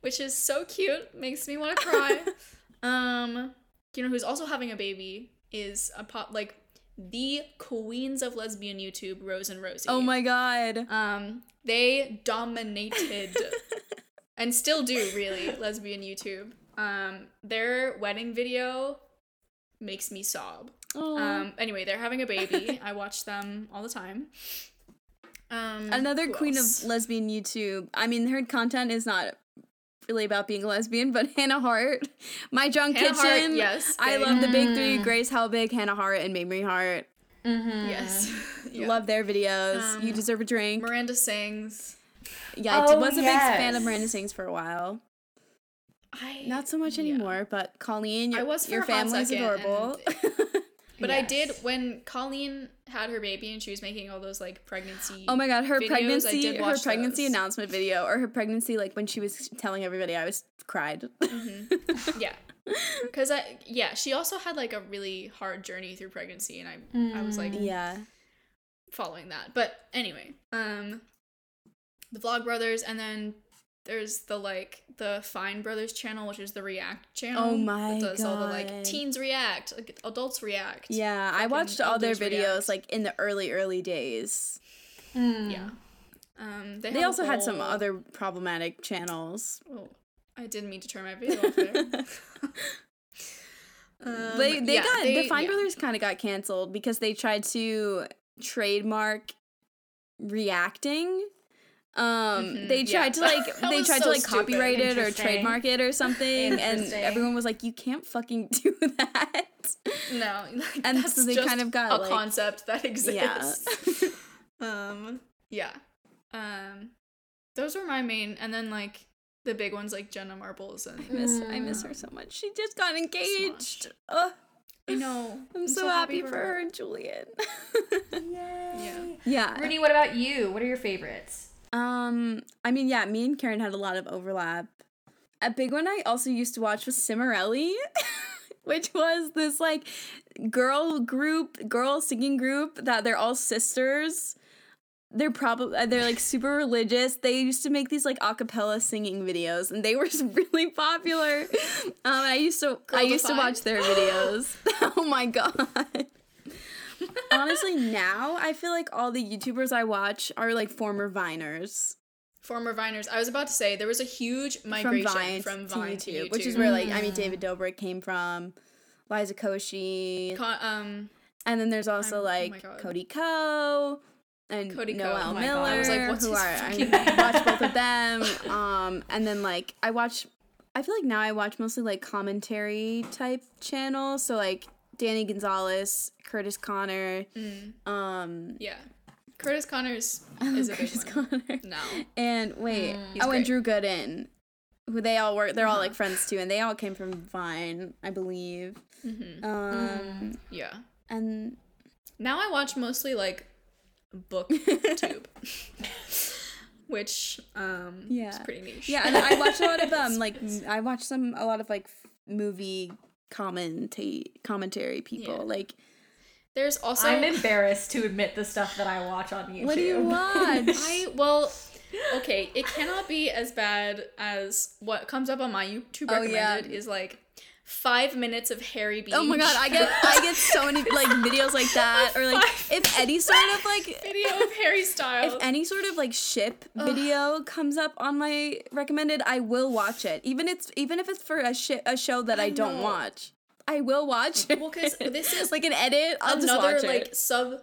Speaker 2: which is so cute. Makes me want to cry. um, you know who's also having a baby is a pop like the queens of lesbian YouTube, Rose and Rosie.
Speaker 3: oh my god.
Speaker 2: Um, they dominated and still do really lesbian YouTube. Um, their wedding video makes me sob.
Speaker 3: Aw.
Speaker 2: Um, anyway, they're having a baby. I watch them all the time. Um,
Speaker 3: Another queen
Speaker 2: else?
Speaker 3: of lesbian YouTube. I mean, her content is not really about being a lesbian, but Hannah Hart, My Drunk
Speaker 2: Hannah
Speaker 3: Kitchen.
Speaker 2: Hart, yes,
Speaker 3: I
Speaker 2: big.
Speaker 3: love the big three: Grace Helbig, Hannah Hart, and Mamrie Hart.
Speaker 1: Mm-hmm.
Speaker 2: yes, Yeah.
Speaker 3: Love their videos. you
Speaker 2: Um,
Speaker 3: deserve a drink.
Speaker 2: Miranda sings.
Speaker 3: yeah, I
Speaker 1: Oh,
Speaker 3: was a big fan of. Miranda Sings for a while.
Speaker 2: I
Speaker 3: Not so much
Speaker 2: yeah.
Speaker 3: anymore, but Colleen, your,
Speaker 2: I was
Speaker 3: your family's
Speaker 2: second,
Speaker 3: adorable.
Speaker 2: But I did when Colleen had her baby and she was making all those like pregnancy.
Speaker 3: oh my god, her
Speaker 2: videos, I
Speaker 3: pregnancy,
Speaker 2: did
Speaker 3: her pregnancy
Speaker 2: those.
Speaker 3: announcement video, or her pregnancy, like when she was telling everybody, I was cried.
Speaker 2: Mm-hmm. Yeah, because I yeah she also had like a really hard journey through pregnancy and I I was like
Speaker 3: yeah,
Speaker 2: following that. But anyway, um, the Vlog Brothers, and then there's the like the Fine Brothers channel, which is the React channel.
Speaker 3: Oh my
Speaker 2: that does all the like teens react, like adults react.
Speaker 3: yeah. I watched all their videos
Speaker 2: react.
Speaker 3: like in the early, early days.
Speaker 1: Mm.
Speaker 2: yeah. Um, they,
Speaker 3: They
Speaker 2: have a
Speaker 3: also had some other problematic channels.
Speaker 2: Oh, I didn't mean to turn my video off there. Um,
Speaker 3: they they
Speaker 2: yeah,
Speaker 3: got
Speaker 2: they-
Speaker 3: the Fine
Speaker 2: yeah.
Speaker 3: Brothers kind of got canceled because they tried to trademark reacting. Um,
Speaker 2: Mhm,
Speaker 3: they
Speaker 2: yeah.
Speaker 3: tried to like they tried
Speaker 2: so
Speaker 3: to like
Speaker 2: stupid.
Speaker 3: copyright it or trademark it or something, and everyone was like, "You can't fucking do that."
Speaker 2: No, like,
Speaker 3: And
Speaker 2: that's
Speaker 3: so they kind of got,
Speaker 2: a
Speaker 3: like-
Speaker 2: concept that
Speaker 3: Yeah.
Speaker 2: exists. um, yeah. Um, those were my main, and then like the big ones like Jenna Marbles and
Speaker 3: I miss I miss her so much. She just got engaged. Ugh,
Speaker 2: I know.
Speaker 3: I'm, so, happy, for her and Julien.
Speaker 1: Yay.
Speaker 3: yeah.
Speaker 1: Rudy, what about you? What are your favorites?
Speaker 3: Um, I mean, yeah, me and Karen had a lot of overlap. A big one I also used to watch was Cimorelli, which was this like girl group, girl singing group that they're all sisters. They're probably they're like super religious. They used to make these like a cappella singing videos, and they were really popular. Um, I used to I used to watch their videos. oh my god. Honestly, now I feel like all the YouTubers I watch are like former Viners
Speaker 2: former Viners. I was about to say there was a huge migration
Speaker 3: from Vine,
Speaker 2: from
Speaker 3: to, YouTube,
Speaker 2: to YouTube,
Speaker 3: which is where like I mean David Dobrik came from, Liza Koshy,
Speaker 2: Con- um,
Speaker 3: and then there's also
Speaker 2: I'm- oh
Speaker 3: like
Speaker 2: God.
Speaker 3: Cody Ko, and
Speaker 2: Cody Ko.
Speaker 3: Noel
Speaker 2: Oh
Speaker 3: Miller,
Speaker 2: God. I was like, what's
Speaker 3: who
Speaker 2: his
Speaker 3: are I
Speaker 2: fucking name?
Speaker 3: watch both of them. Um, and then like I watch, I feel like now I watch mostly like commentary type channels. So like Danny Gonzalez, Curtis Connor,
Speaker 2: Mm.
Speaker 3: um,
Speaker 2: Yeah. Curtis Connors is a big
Speaker 3: Curtis
Speaker 2: one.
Speaker 3: Connor,
Speaker 2: No.
Speaker 3: and wait,
Speaker 2: He's
Speaker 3: oh, and. Drew Gooden, who they all work. They're all
Speaker 2: Uh-huh.
Speaker 3: like friends too, and they all came from Vine, I believe.
Speaker 2: hmm
Speaker 3: Um,
Speaker 2: Yeah.
Speaker 3: and
Speaker 2: Now I watch mostly like booktube. Which um is
Speaker 3: Yeah.
Speaker 2: pretty niche.
Speaker 3: Yeah, and I watch a lot of um like I watch some a lot of like movie commentate commentary people.
Speaker 2: Yeah.
Speaker 3: Like
Speaker 2: there's also
Speaker 1: I'm embarrassed to admit the stuff that I watch on YouTube.
Speaker 3: what do you watch?
Speaker 2: I well, okay, it cannot be as bad as what comes up on my YouTube
Speaker 3: Oh, yeah.
Speaker 2: recommended is like five minutes of Harry Beach.
Speaker 3: oh my god, I get I get so many like videos like that or like if any sort of like
Speaker 2: video of Harry Styles.
Speaker 3: if any sort of like ship video comes up on my recommended, I will watch it. Even it's even if it's for a shi a show that I,
Speaker 2: I
Speaker 3: don't
Speaker 2: know.
Speaker 3: watch. I will watch it.
Speaker 2: Well, 'cause this is
Speaker 3: like an edit. I'll just
Speaker 2: another like
Speaker 3: it.
Speaker 2: sub.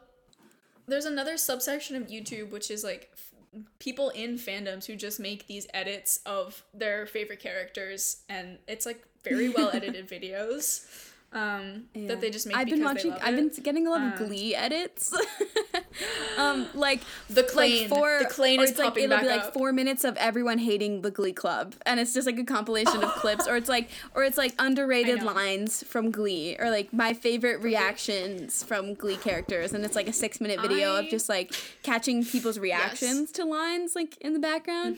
Speaker 2: There's another subsection of YouTube which is like f- people in fandoms who just make these edits of their favorite characters, and it's like very well edited videos. Um,
Speaker 3: Yeah.
Speaker 2: that they just make.
Speaker 3: I've been watching. I've been getting a lot of
Speaker 2: Um,
Speaker 3: Glee edits. um, like
Speaker 2: The
Speaker 3: like
Speaker 2: Klaine.
Speaker 3: four.
Speaker 2: The
Speaker 3: Klaine
Speaker 2: is
Speaker 3: like
Speaker 2: popping
Speaker 3: it'll be like
Speaker 2: up.
Speaker 3: four minutes of everyone hating the Glee Club, and it's just like a compilation of clips, or it's like, or it's like underrated lines from Glee, or like my favorite reactions from Glee characters, and it's like a six minute video
Speaker 2: I-
Speaker 3: of just like catching people's reactions to lines like in the background,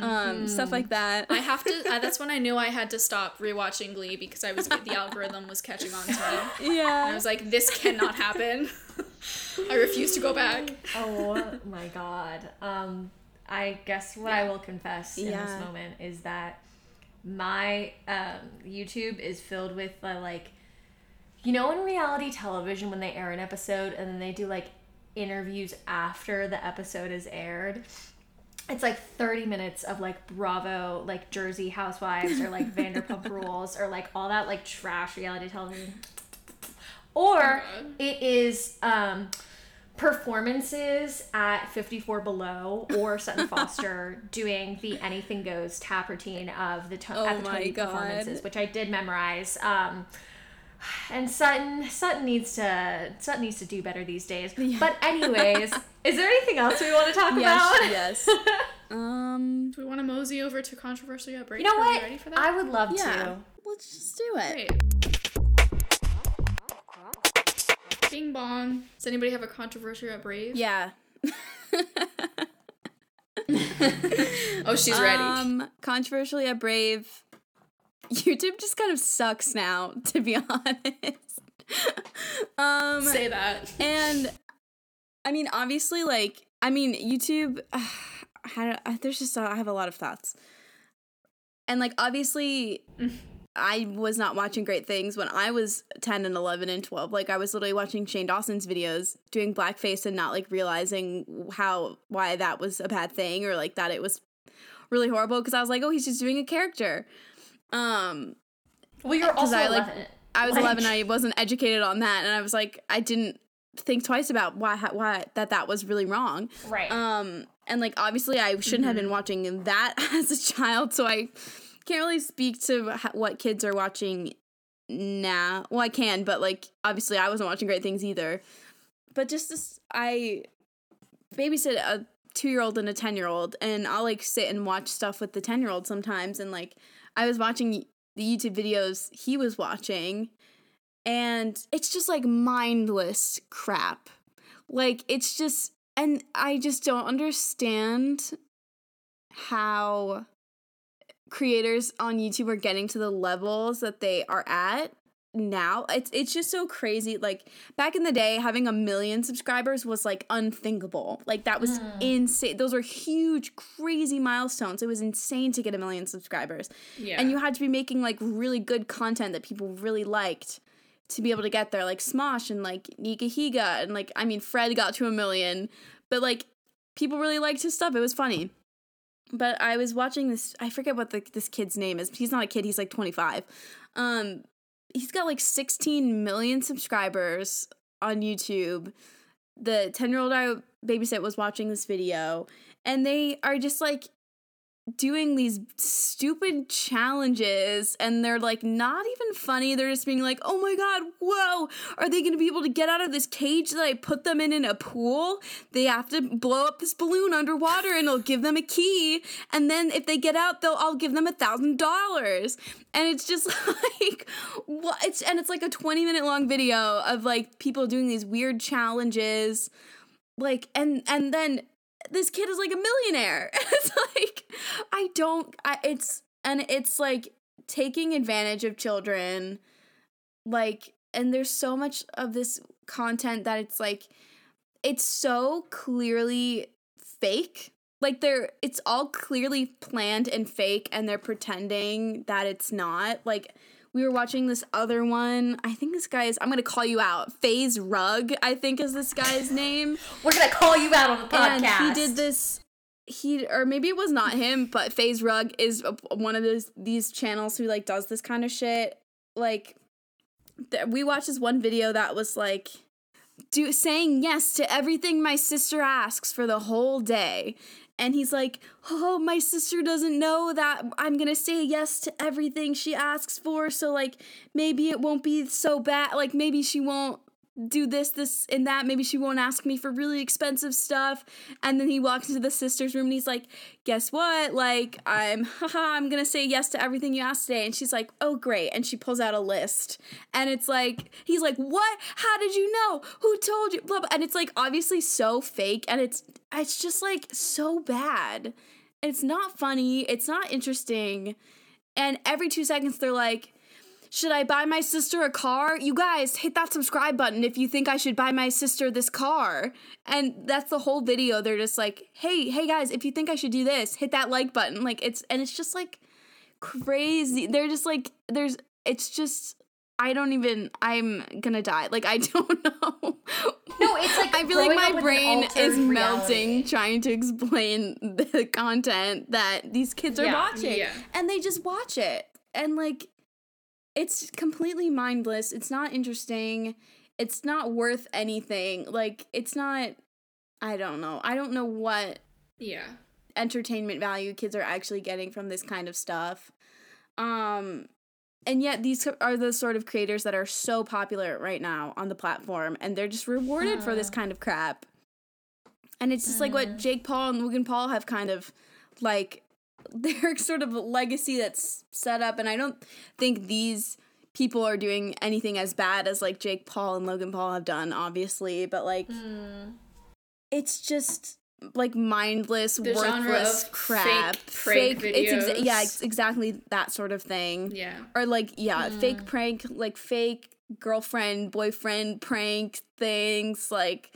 Speaker 3: um, stuff like that.
Speaker 2: I have to. I, that's when I knew I had to stop rewatching Glee because I was the algorithm was catching on to me. And I was like, this cannot happen. I refuse to go back.
Speaker 1: oh my god. Um, I guess what I will confess in
Speaker 3: Yeah.
Speaker 1: this moment is that my um, YouTube is filled with uh, like, you know, in reality television when they air an episode and then they do like interviews after the episode is aired. It's like 30 minutes of like Bravo, like Jersey Housewives or like Vanderpump Rules or like all that like trash reality television. Or
Speaker 2: God.
Speaker 1: it is um, performances at 54 Below or Sutton Foster doing the Anything Goes tap routine of the to-
Speaker 3: Oh
Speaker 1: at the
Speaker 3: my
Speaker 1: Tony
Speaker 3: God.
Speaker 1: performances, which I did memorize. Um, and Sutton Sutton needs to Sutton needs to do better these days. But anyways, is there anything else we want to talk
Speaker 3: Yes.
Speaker 1: about?
Speaker 3: Yes. Um.
Speaker 2: Do we want to mosey over to controversy at break?
Speaker 1: You know what?
Speaker 2: ready for that?
Speaker 1: I would love
Speaker 3: Yeah.
Speaker 1: to.
Speaker 3: Let's just do it.
Speaker 2: Great. Bing bong. Does anybody have a controversy at Brave?
Speaker 3: Yeah.
Speaker 2: Oh, she's ready.
Speaker 3: Um, controversially at Brave, YouTube just kind of sucks now, to be honest. um,
Speaker 2: Say that.
Speaker 3: and I mean, obviously, like, I mean, YouTube. Uh, uh, there's just uh, I have a lot of thoughts, and like, obviously. I was not watching great things when I was 10 and 11 and 12. Like I was literally watching Shane Dawson's videos doing blackface and not like realizing how why that was a bad thing or like that it was really horrible because I was like, "Oh, he's just doing a character." Um
Speaker 1: Well, you're also
Speaker 3: I, like,
Speaker 1: 11.
Speaker 3: I was
Speaker 1: Like-
Speaker 3: 11. I wasn't educated on that, and I was like, I didn't think twice about why why that that was really wrong.
Speaker 1: right.
Speaker 3: Um, and like obviously, I shouldn't have been watching that as a child, so I can't really speak to what kids are watching now. Well, I can, but like obviously, I wasn't watching great things either. But just this, I babysit a two year old and a 10 year old, and I'll like sit and watch stuff with the 10 year old sometimes. And like, I was watching the YouTube videos he was watching, and it's just like mindless crap. Like, it's just, and I just don't understand how creators on YouTube are getting to the levels that they are at now it's it's just so crazy like back in the day having a million subscribers was like unthinkable. Like that was insane those were huge crazy milestones. It was insane to get a million subscribers.
Speaker 2: Yeah.
Speaker 3: and you had to be making like really good content that people really liked to be able to get there like smosh and like Nigahiga and like i mean fred got to a million but like people really liked his stuff. It was funny. But i was watching this i forget what the, this kid's name is. He's not a kid he's like 25 um he's got like 16 million subscribers on youtube. The 10 year old I babysit was watching this video and they are just like doing these stupid challenges and they're like not even funny. They're just being like oh my god whoa. Are they to be able to get out of this cage that i put them in in a pool? They have to blow up this balloon underwater and it'll give them a key. And then if they get out they'll i'll give them a thousand dollars. And it's just like what it's and it's like a 20 minute long video of like people doing these weird challenges. Like and and then this kid is like a millionaire. it's like I don't I, it's and it's like taking advantage of children like and there's so much of this content that it's like it's so clearly fake like they're it's all clearly planned and fake and they're pretending that it's not like we were watching this other one. I think this guy is. I'm gonna call you out. FaZe Rug, I think is this guy's name.
Speaker 1: We're gonna call you out on the podcast.
Speaker 3: And he did this. He or maybe it was not him, but FaZe Rug is one of those these channels who like does this kind of shit. Like, th- we watched this one video that was like do saying yes to everything my sister asks for the whole day and he's like, "Oh, my sister doesn't know that I'm going to say yes to everything she asks for, so like maybe it won't be so bad. Like maybe she won't do this, this, and that. Maybe she won't ask me for really expensive stuff. And then he walks into the sister's room and he's like, Guess what? Like, I'm, haha, I'm gonna say yes to everything you asked today. And she's like, Oh, great. And she pulls out a list. And it's like, he's like, What? How did you know? Who told you? Blah, blah. And it's like obviously so fake. And it's, it's just like so bad. It's not funny. It's not interesting. And every two seconds, they're like, should I buy my sister a car? You guys, hit that subscribe button if you think I should buy my sister this car. And that's the whole video. They're just like, hey, hey guys, if you think I should do this, hit that like button. Like it's and it's just like crazy. They're just like there's it's just I don't even I'm gonna die. Like I don't know.
Speaker 1: No, it's like
Speaker 3: I feel like my brain is reality. melting trying to explain the content that these kids are yeah, watching. Yeah. And they just watch it. And like it's completely mindless. It's not interesting. It's not worth anything. Like it's not I don't know. I don't know what
Speaker 2: yeah
Speaker 3: entertainment value kids are actually getting from this kind of stuff. Um and yet these are the sort of creators that are so popular right now on the platform and they're just rewarded uh. for this kind of crap. And it's just uh. like what mm. Jake Paul and Logan Paul have kind of like their sort of legacy that's set up and I don't think these people are doing anything as bad as like Jake Paul and Logan Paul have done obviously but like mm. it's just like mindless the worthless crap
Speaker 2: fake, fake it's
Speaker 3: exa- yeah it's exactly that sort of thing
Speaker 2: yeah
Speaker 3: or like yeah mm. fake prank like fake girlfriend boyfriend prank things like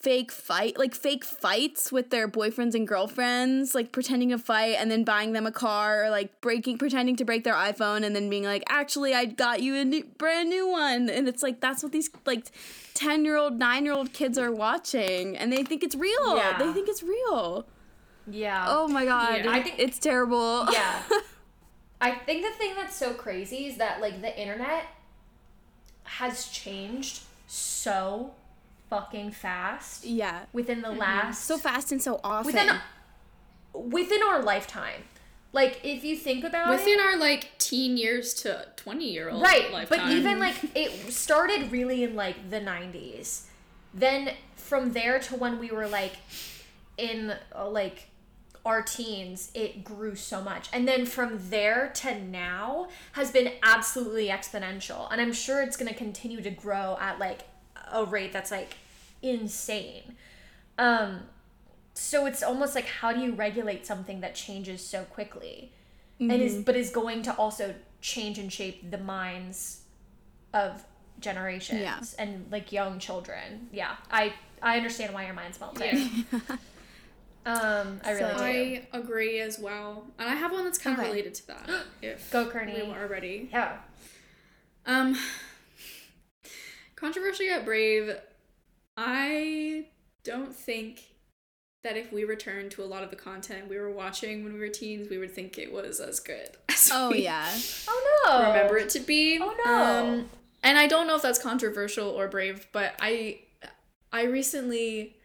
Speaker 3: fake fight like fake fights with their boyfriends and girlfriends like pretending to fight and then buying them a car or like breaking pretending to break their iphone and then being like actually i got you a new, brand new one. And it's like that's what these like 10 year old 9 year old kids are watching and they think it's real. Yeah. they think it's real.
Speaker 1: Yeah.
Speaker 3: Oh my god yeah. i think it's terrible.
Speaker 1: Yeah. I think the thing that's so crazy is that like the internet has changed so fucking fast.
Speaker 3: Yeah.
Speaker 1: Within the mm-hmm. last
Speaker 3: so fast and so often.
Speaker 1: Within within our lifetime. Like if you think about
Speaker 2: within
Speaker 1: it,
Speaker 2: our like teen years to 20 year old
Speaker 1: right
Speaker 2: lifetime.
Speaker 1: but even like it started really in like the 90s then from there to when we were like in uh, like our teens it grew so much and then from there to now has been absolutely exponential and i'm sure it's going to continue to grow at like a rate that's like insane. Um, so it's almost like how do you regulate something that changes so quickly, mm-hmm. and is mm-hmm. but is going to also change and shape the minds of generations yeah. and like young children. Yeah, I I understand why your mind's melting. Um, I really so,
Speaker 2: I agree as well, and I have one that's kind of related to that. if
Speaker 1: go, Kearney,
Speaker 2: we weren't already.
Speaker 1: Yeah.
Speaker 2: Um, controversial yet brave. I don't think that if we returned to a lot of the content we were watching when we were teens, we would think it was as good. As
Speaker 3: oh yeah.
Speaker 1: Oh no.
Speaker 2: Remember it to be.
Speaker 1: Oh no.
Speaker 2: Um, and I don't know if that's controversial or brave, but I I recently,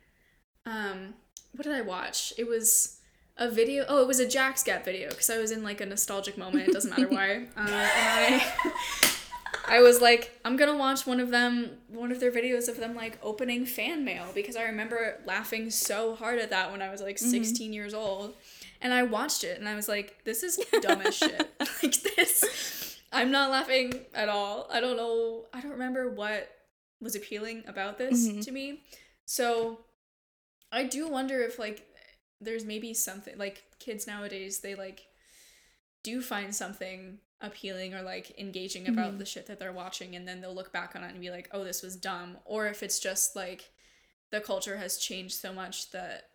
Speaker 2: um, what did I watch? It was a video. Oh, it was a JacksGap video because I was in like a nostalgic moment. It doesn't matter why. Uh, and I, I was like, I'm gonna watch one of them, one of their videos of them like opening fan mail because I remember laughing so hard at that when I was like 16 years old. And I watched it and I was like, this is dumb as shit. like this, I'm not laughing at all. I don't know. I don't remember what was appealing about this
Speaker 3: Mhm.
Speaker 2: to me. So I do wonder if like there's maybe something like kids nowadays they like do find something appealing or like engaging about
Speaker 3: Mhm.
Speaker 2: the shit that they're watching and then they'll look back on it and be like, "Oh, this was dumb." Or if it's just like the culture has changed so much that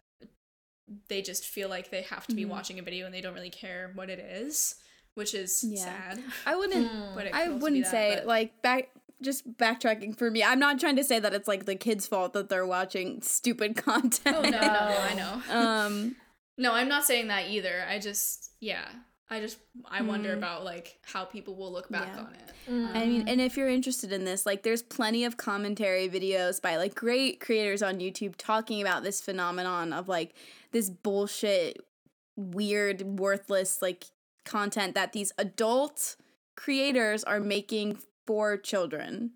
Speaker 2: they just feel like they have to be
Speaker 3: Mhm.
Speaker 2: watching a video and they don't really care what it is, which is
Speaker 3: Yeah.
Speaker 2: sad.
Speaker 3: I wouldn't.
Speaker 1: Mm.
Speaker 3: I
Speaker 2: could also be
Speaker 3: wouldn't
Speaker 2: that,
Speaker 3: say
Speaker 2: but-
Speaker 3: like back. Just backtracking for me. I'm not trying to say that it's like the kids' fault that they're watching stupid content.
Speaker 2: Oh no, no, no, I know.
Speaker 3: um.
Speaker 2: No, I'm not saying that either. I just, yeah, I just, I wonder
Speaker 3: Mm.
Speaker 2: about like how people will look back
Speaker 3: Yeah.
Speaker 2: on it.
Speaker 1: Mm.
Speaker 3: I mean, and if you're interested in this, like, there's plenty of commentary videos by like great creators on YouTube talking about this phenomenon of like this bullshit, weird, worthless like content that these adult creators are making for children.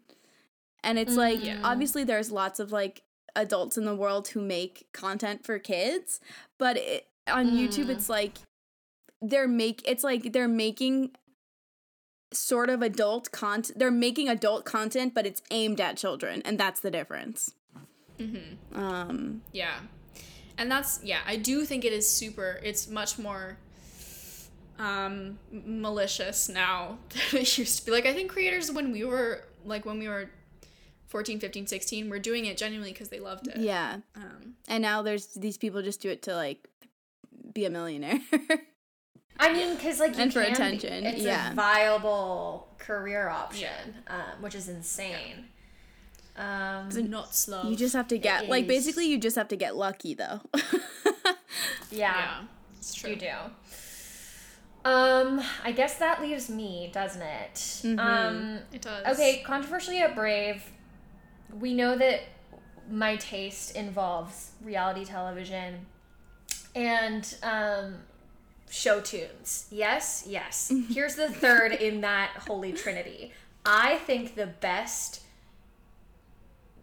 Speaker 3: And it's like,
Speaker 1: Mhm.
Speaker 3: obviously, there's lots of like adults in the world who make content for kids, but it, on YouTube,
Speaker 1: Mm.
Speaker 3: it's like they're make it's like they're making sort of adult content. They're making adult content, but it's aimed at children, and that's the difference.
Speaker 2: Mm-hmm.
Speaker 3: Um,
Speaker 2: Yeah. And that's, yeah, I do think it is super, it's much more um malicious now than it used to be. Like, I think creators, when we were, like, when we were 14, 15, 16, were doing it genuinely because they loved it.
Speaker 3: yeah,
Speaker 2: Um,
Speaker 3: and now there's these people just do it to like be a millionaire.
Speaker 1: I mean, because like you
Speaker 3: And for
Speaker 1: can be-
Speaker 3: attention,
Speaker 1: it's
Speaker 3: yeah.
Speaker 1: a viable career option, um, which is insane. Um,
Speaker 2: not slow.
Speaker 3: you just have to get like basically you just have to get lucky though.
Speaker 1: yeah,
Speaker 2: yeah, it's true.
Speaker 1: you do. Um, I guess that leaves me, doesn't it?
Speaker 3: Mhm.
Speaker 1: Um,
Speaker 2: It does.
Speaker 1: okay, controversially at Brave, we know that my taste involves reality television and um, show tunes. Yes, yes. Mm-hmm. Here's the third in that holy trinity. I think the best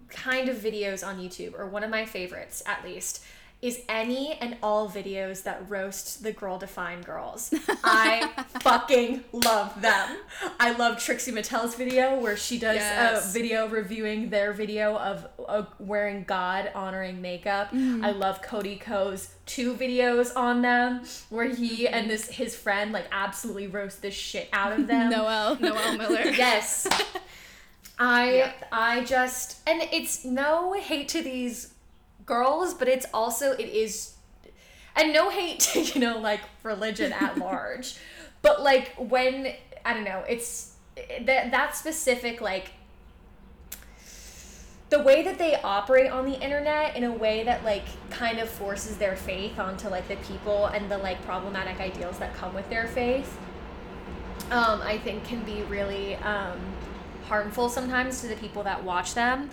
Speaker 1: kind of videos on YouTube, or one of my favorites at least, is any and all videos that roast the girl defined girls. I fucking love them. I love Trixie Mattel's video where she does
Speaker 2: Yes.
Speaker 1: a video reviewing their video of uh, wearing God honoring makeup. I love Cody Ko's two videos on them where he and this his friend like absolutely roast the shit out of them.
Speaker 3: Noel.
Speaker 2: Noel Miller.
Speaker 1: Yes. I
Speaker 2: Yeah.
Speaker 1: I just and it's no hate to these girls, but it's also it is and no hate to, you know, like religion at large. But like when I don't know, it's that that specific like the way that they operate on the internet in a way that like kind of forces their faith onto like the people and the like problematic ideals that come with their faith um, I think can be really um, harmful sometimes to the people that watch them.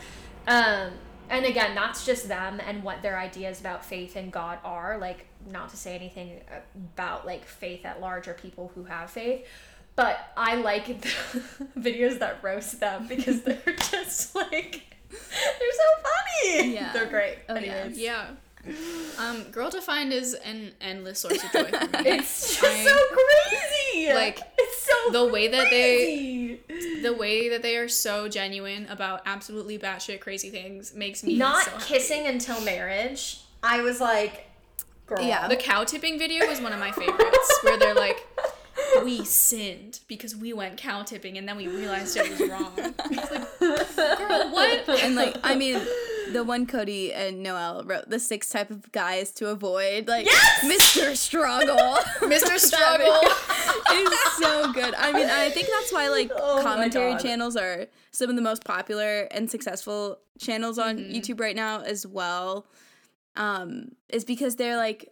Speaker 1: Um, and again, that's just them and what their ideas about faith and God are. Like, not to say anything about like faith at large or people who have faith, but I like the videos that roast them because they're just like they're so funny.
Speaker 3: Yeah.
Speaker 1: they're great.
Speaker 3: Oh, yeah.
Speaker 2: Yeah. Um, Girl Defined is an endless source of joy for me.
Speaker 1: It's just
Speaker 2: I-
Speaker 1: so crazy.
Speaker 2: like,
Speaker 1: it's so
Speaker 2: the way that
Speaker 1: they
Speaker 2: the way that they are so genuine about absolutely batshit crazy things makes me
Speaker 1: not
Speaker 2: so
Speaker 1: kissing until marriage. I was like, girl.
Speaker 3: Yeah.
Speaker 2: The cow tipping video was one of my favorites, where they're like, "We sinned because we went cow tipping, and then we realized it was wrong." It's like, girl, what?
Speaker 3: and like I mean, the one Cody and Noel wrote the six type of guys to avoid, like Mr. Struggle.
Speaker 2: Mr. Struggle.
Speaker 3: it's so good. I mean, I think that's why like
Speaker 1: Oh
Speaker 3: commentary channels are some of the most popular and successful channels on
Speaker 2: Mhm.
Speaker 3: YouTube right now as well. Um, is because they're like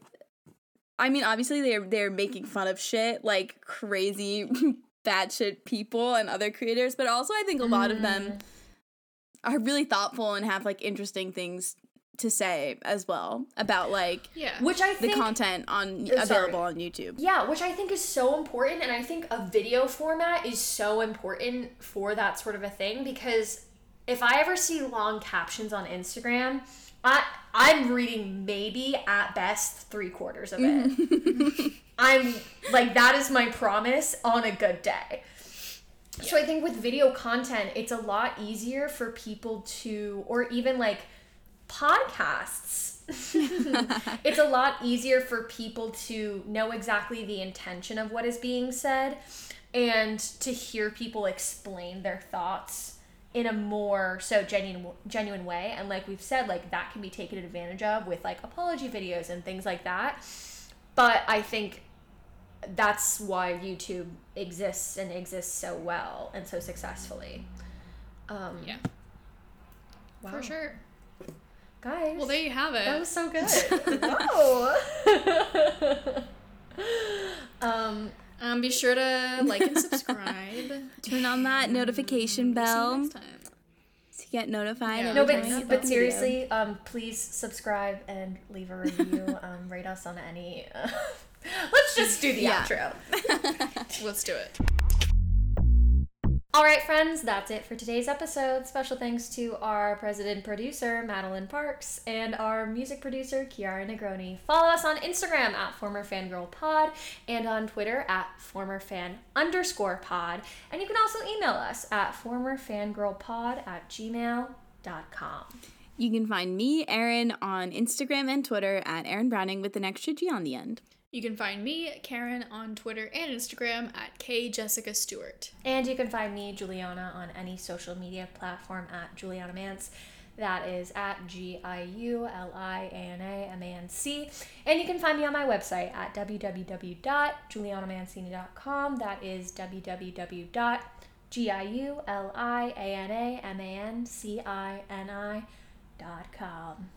Speaker 3: I mean, obviously they're they're making fun of shit like crazy bad shit people and other creators, but also I think a lot of them are really thoughtful and have like interesting things to say as well about like
Speaker 2: Yeah.
Speaker 1: Which I
Speaker 3: the content on oh,
Speaker 1: sorry.
Speaker 3: available on YouTube.
Speaker 1: Yeah, which I think is so important, and I think a video format is so important for that sort of a thing because if I ever see long captions on Instagram, I I'm reading maybe at best three quarters of it. I'm like that is my promise on a good day. So I think with video content, it's a lot easier for people to, or even like podcasts. it's a lot easier for people to know exactly the intention of what is being said and to hear people explain their thoughts in a more so genuine genuine way and like we've said like that can be taken advantage of with like apology videos and things like that but i think that's why youtube exists and exists so well and so successfully um
Speaker 2: Yeah.
Speaker 1: wow.
Speaker 2: For sure.
Speaker 1: guys
Speaker 2: Well, there you have it.
Speaker 1: that was so good. Whoa. um,
Speaker 2: um, be sure to like and subscribe.
Speaker 3: Turn on that notification
Speaker 2: See you
Speaker 3: bell
Speaker 2: next time.
Speaker 3: to get notified.
Speaker 2: Yeah.
Speaker 1: no, but but seriously, um, please subscribe and leave a review. um, rate us on any. Uh, let's just do the
Speaker 3: Yeah.
Speaker 1: outro.
Speaker 2: Let's do it.
Speaker 1: All right, friends, that's it for today's episode. Special thanks to our president producer, Madeline Parks, and our music producer, Kiara Negroni. Follow us on Instagram at former fangirl pod and on Twitter at former fan underscore pod. And you can also email us at formerfangirlpod at gmail.com.
Speaker 3: You can find me, Erin, on Instagram and Twitter at Erin Browning with an extra G on the end.
Speaker 2: You can find me, Karen, on Twitter and Instagram at K Jessica Stewart.
Speaker 1: And you can find me, Giuliana, on any social media platform at Giuliana Mance. That is at G I U L I A N A M A N C. And you can find me on my website at www.giulianamancini.com. That is www.giulianamancini.com.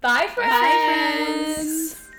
Speaker 1: Bye, friends.
Speaker 3: Bye, friends.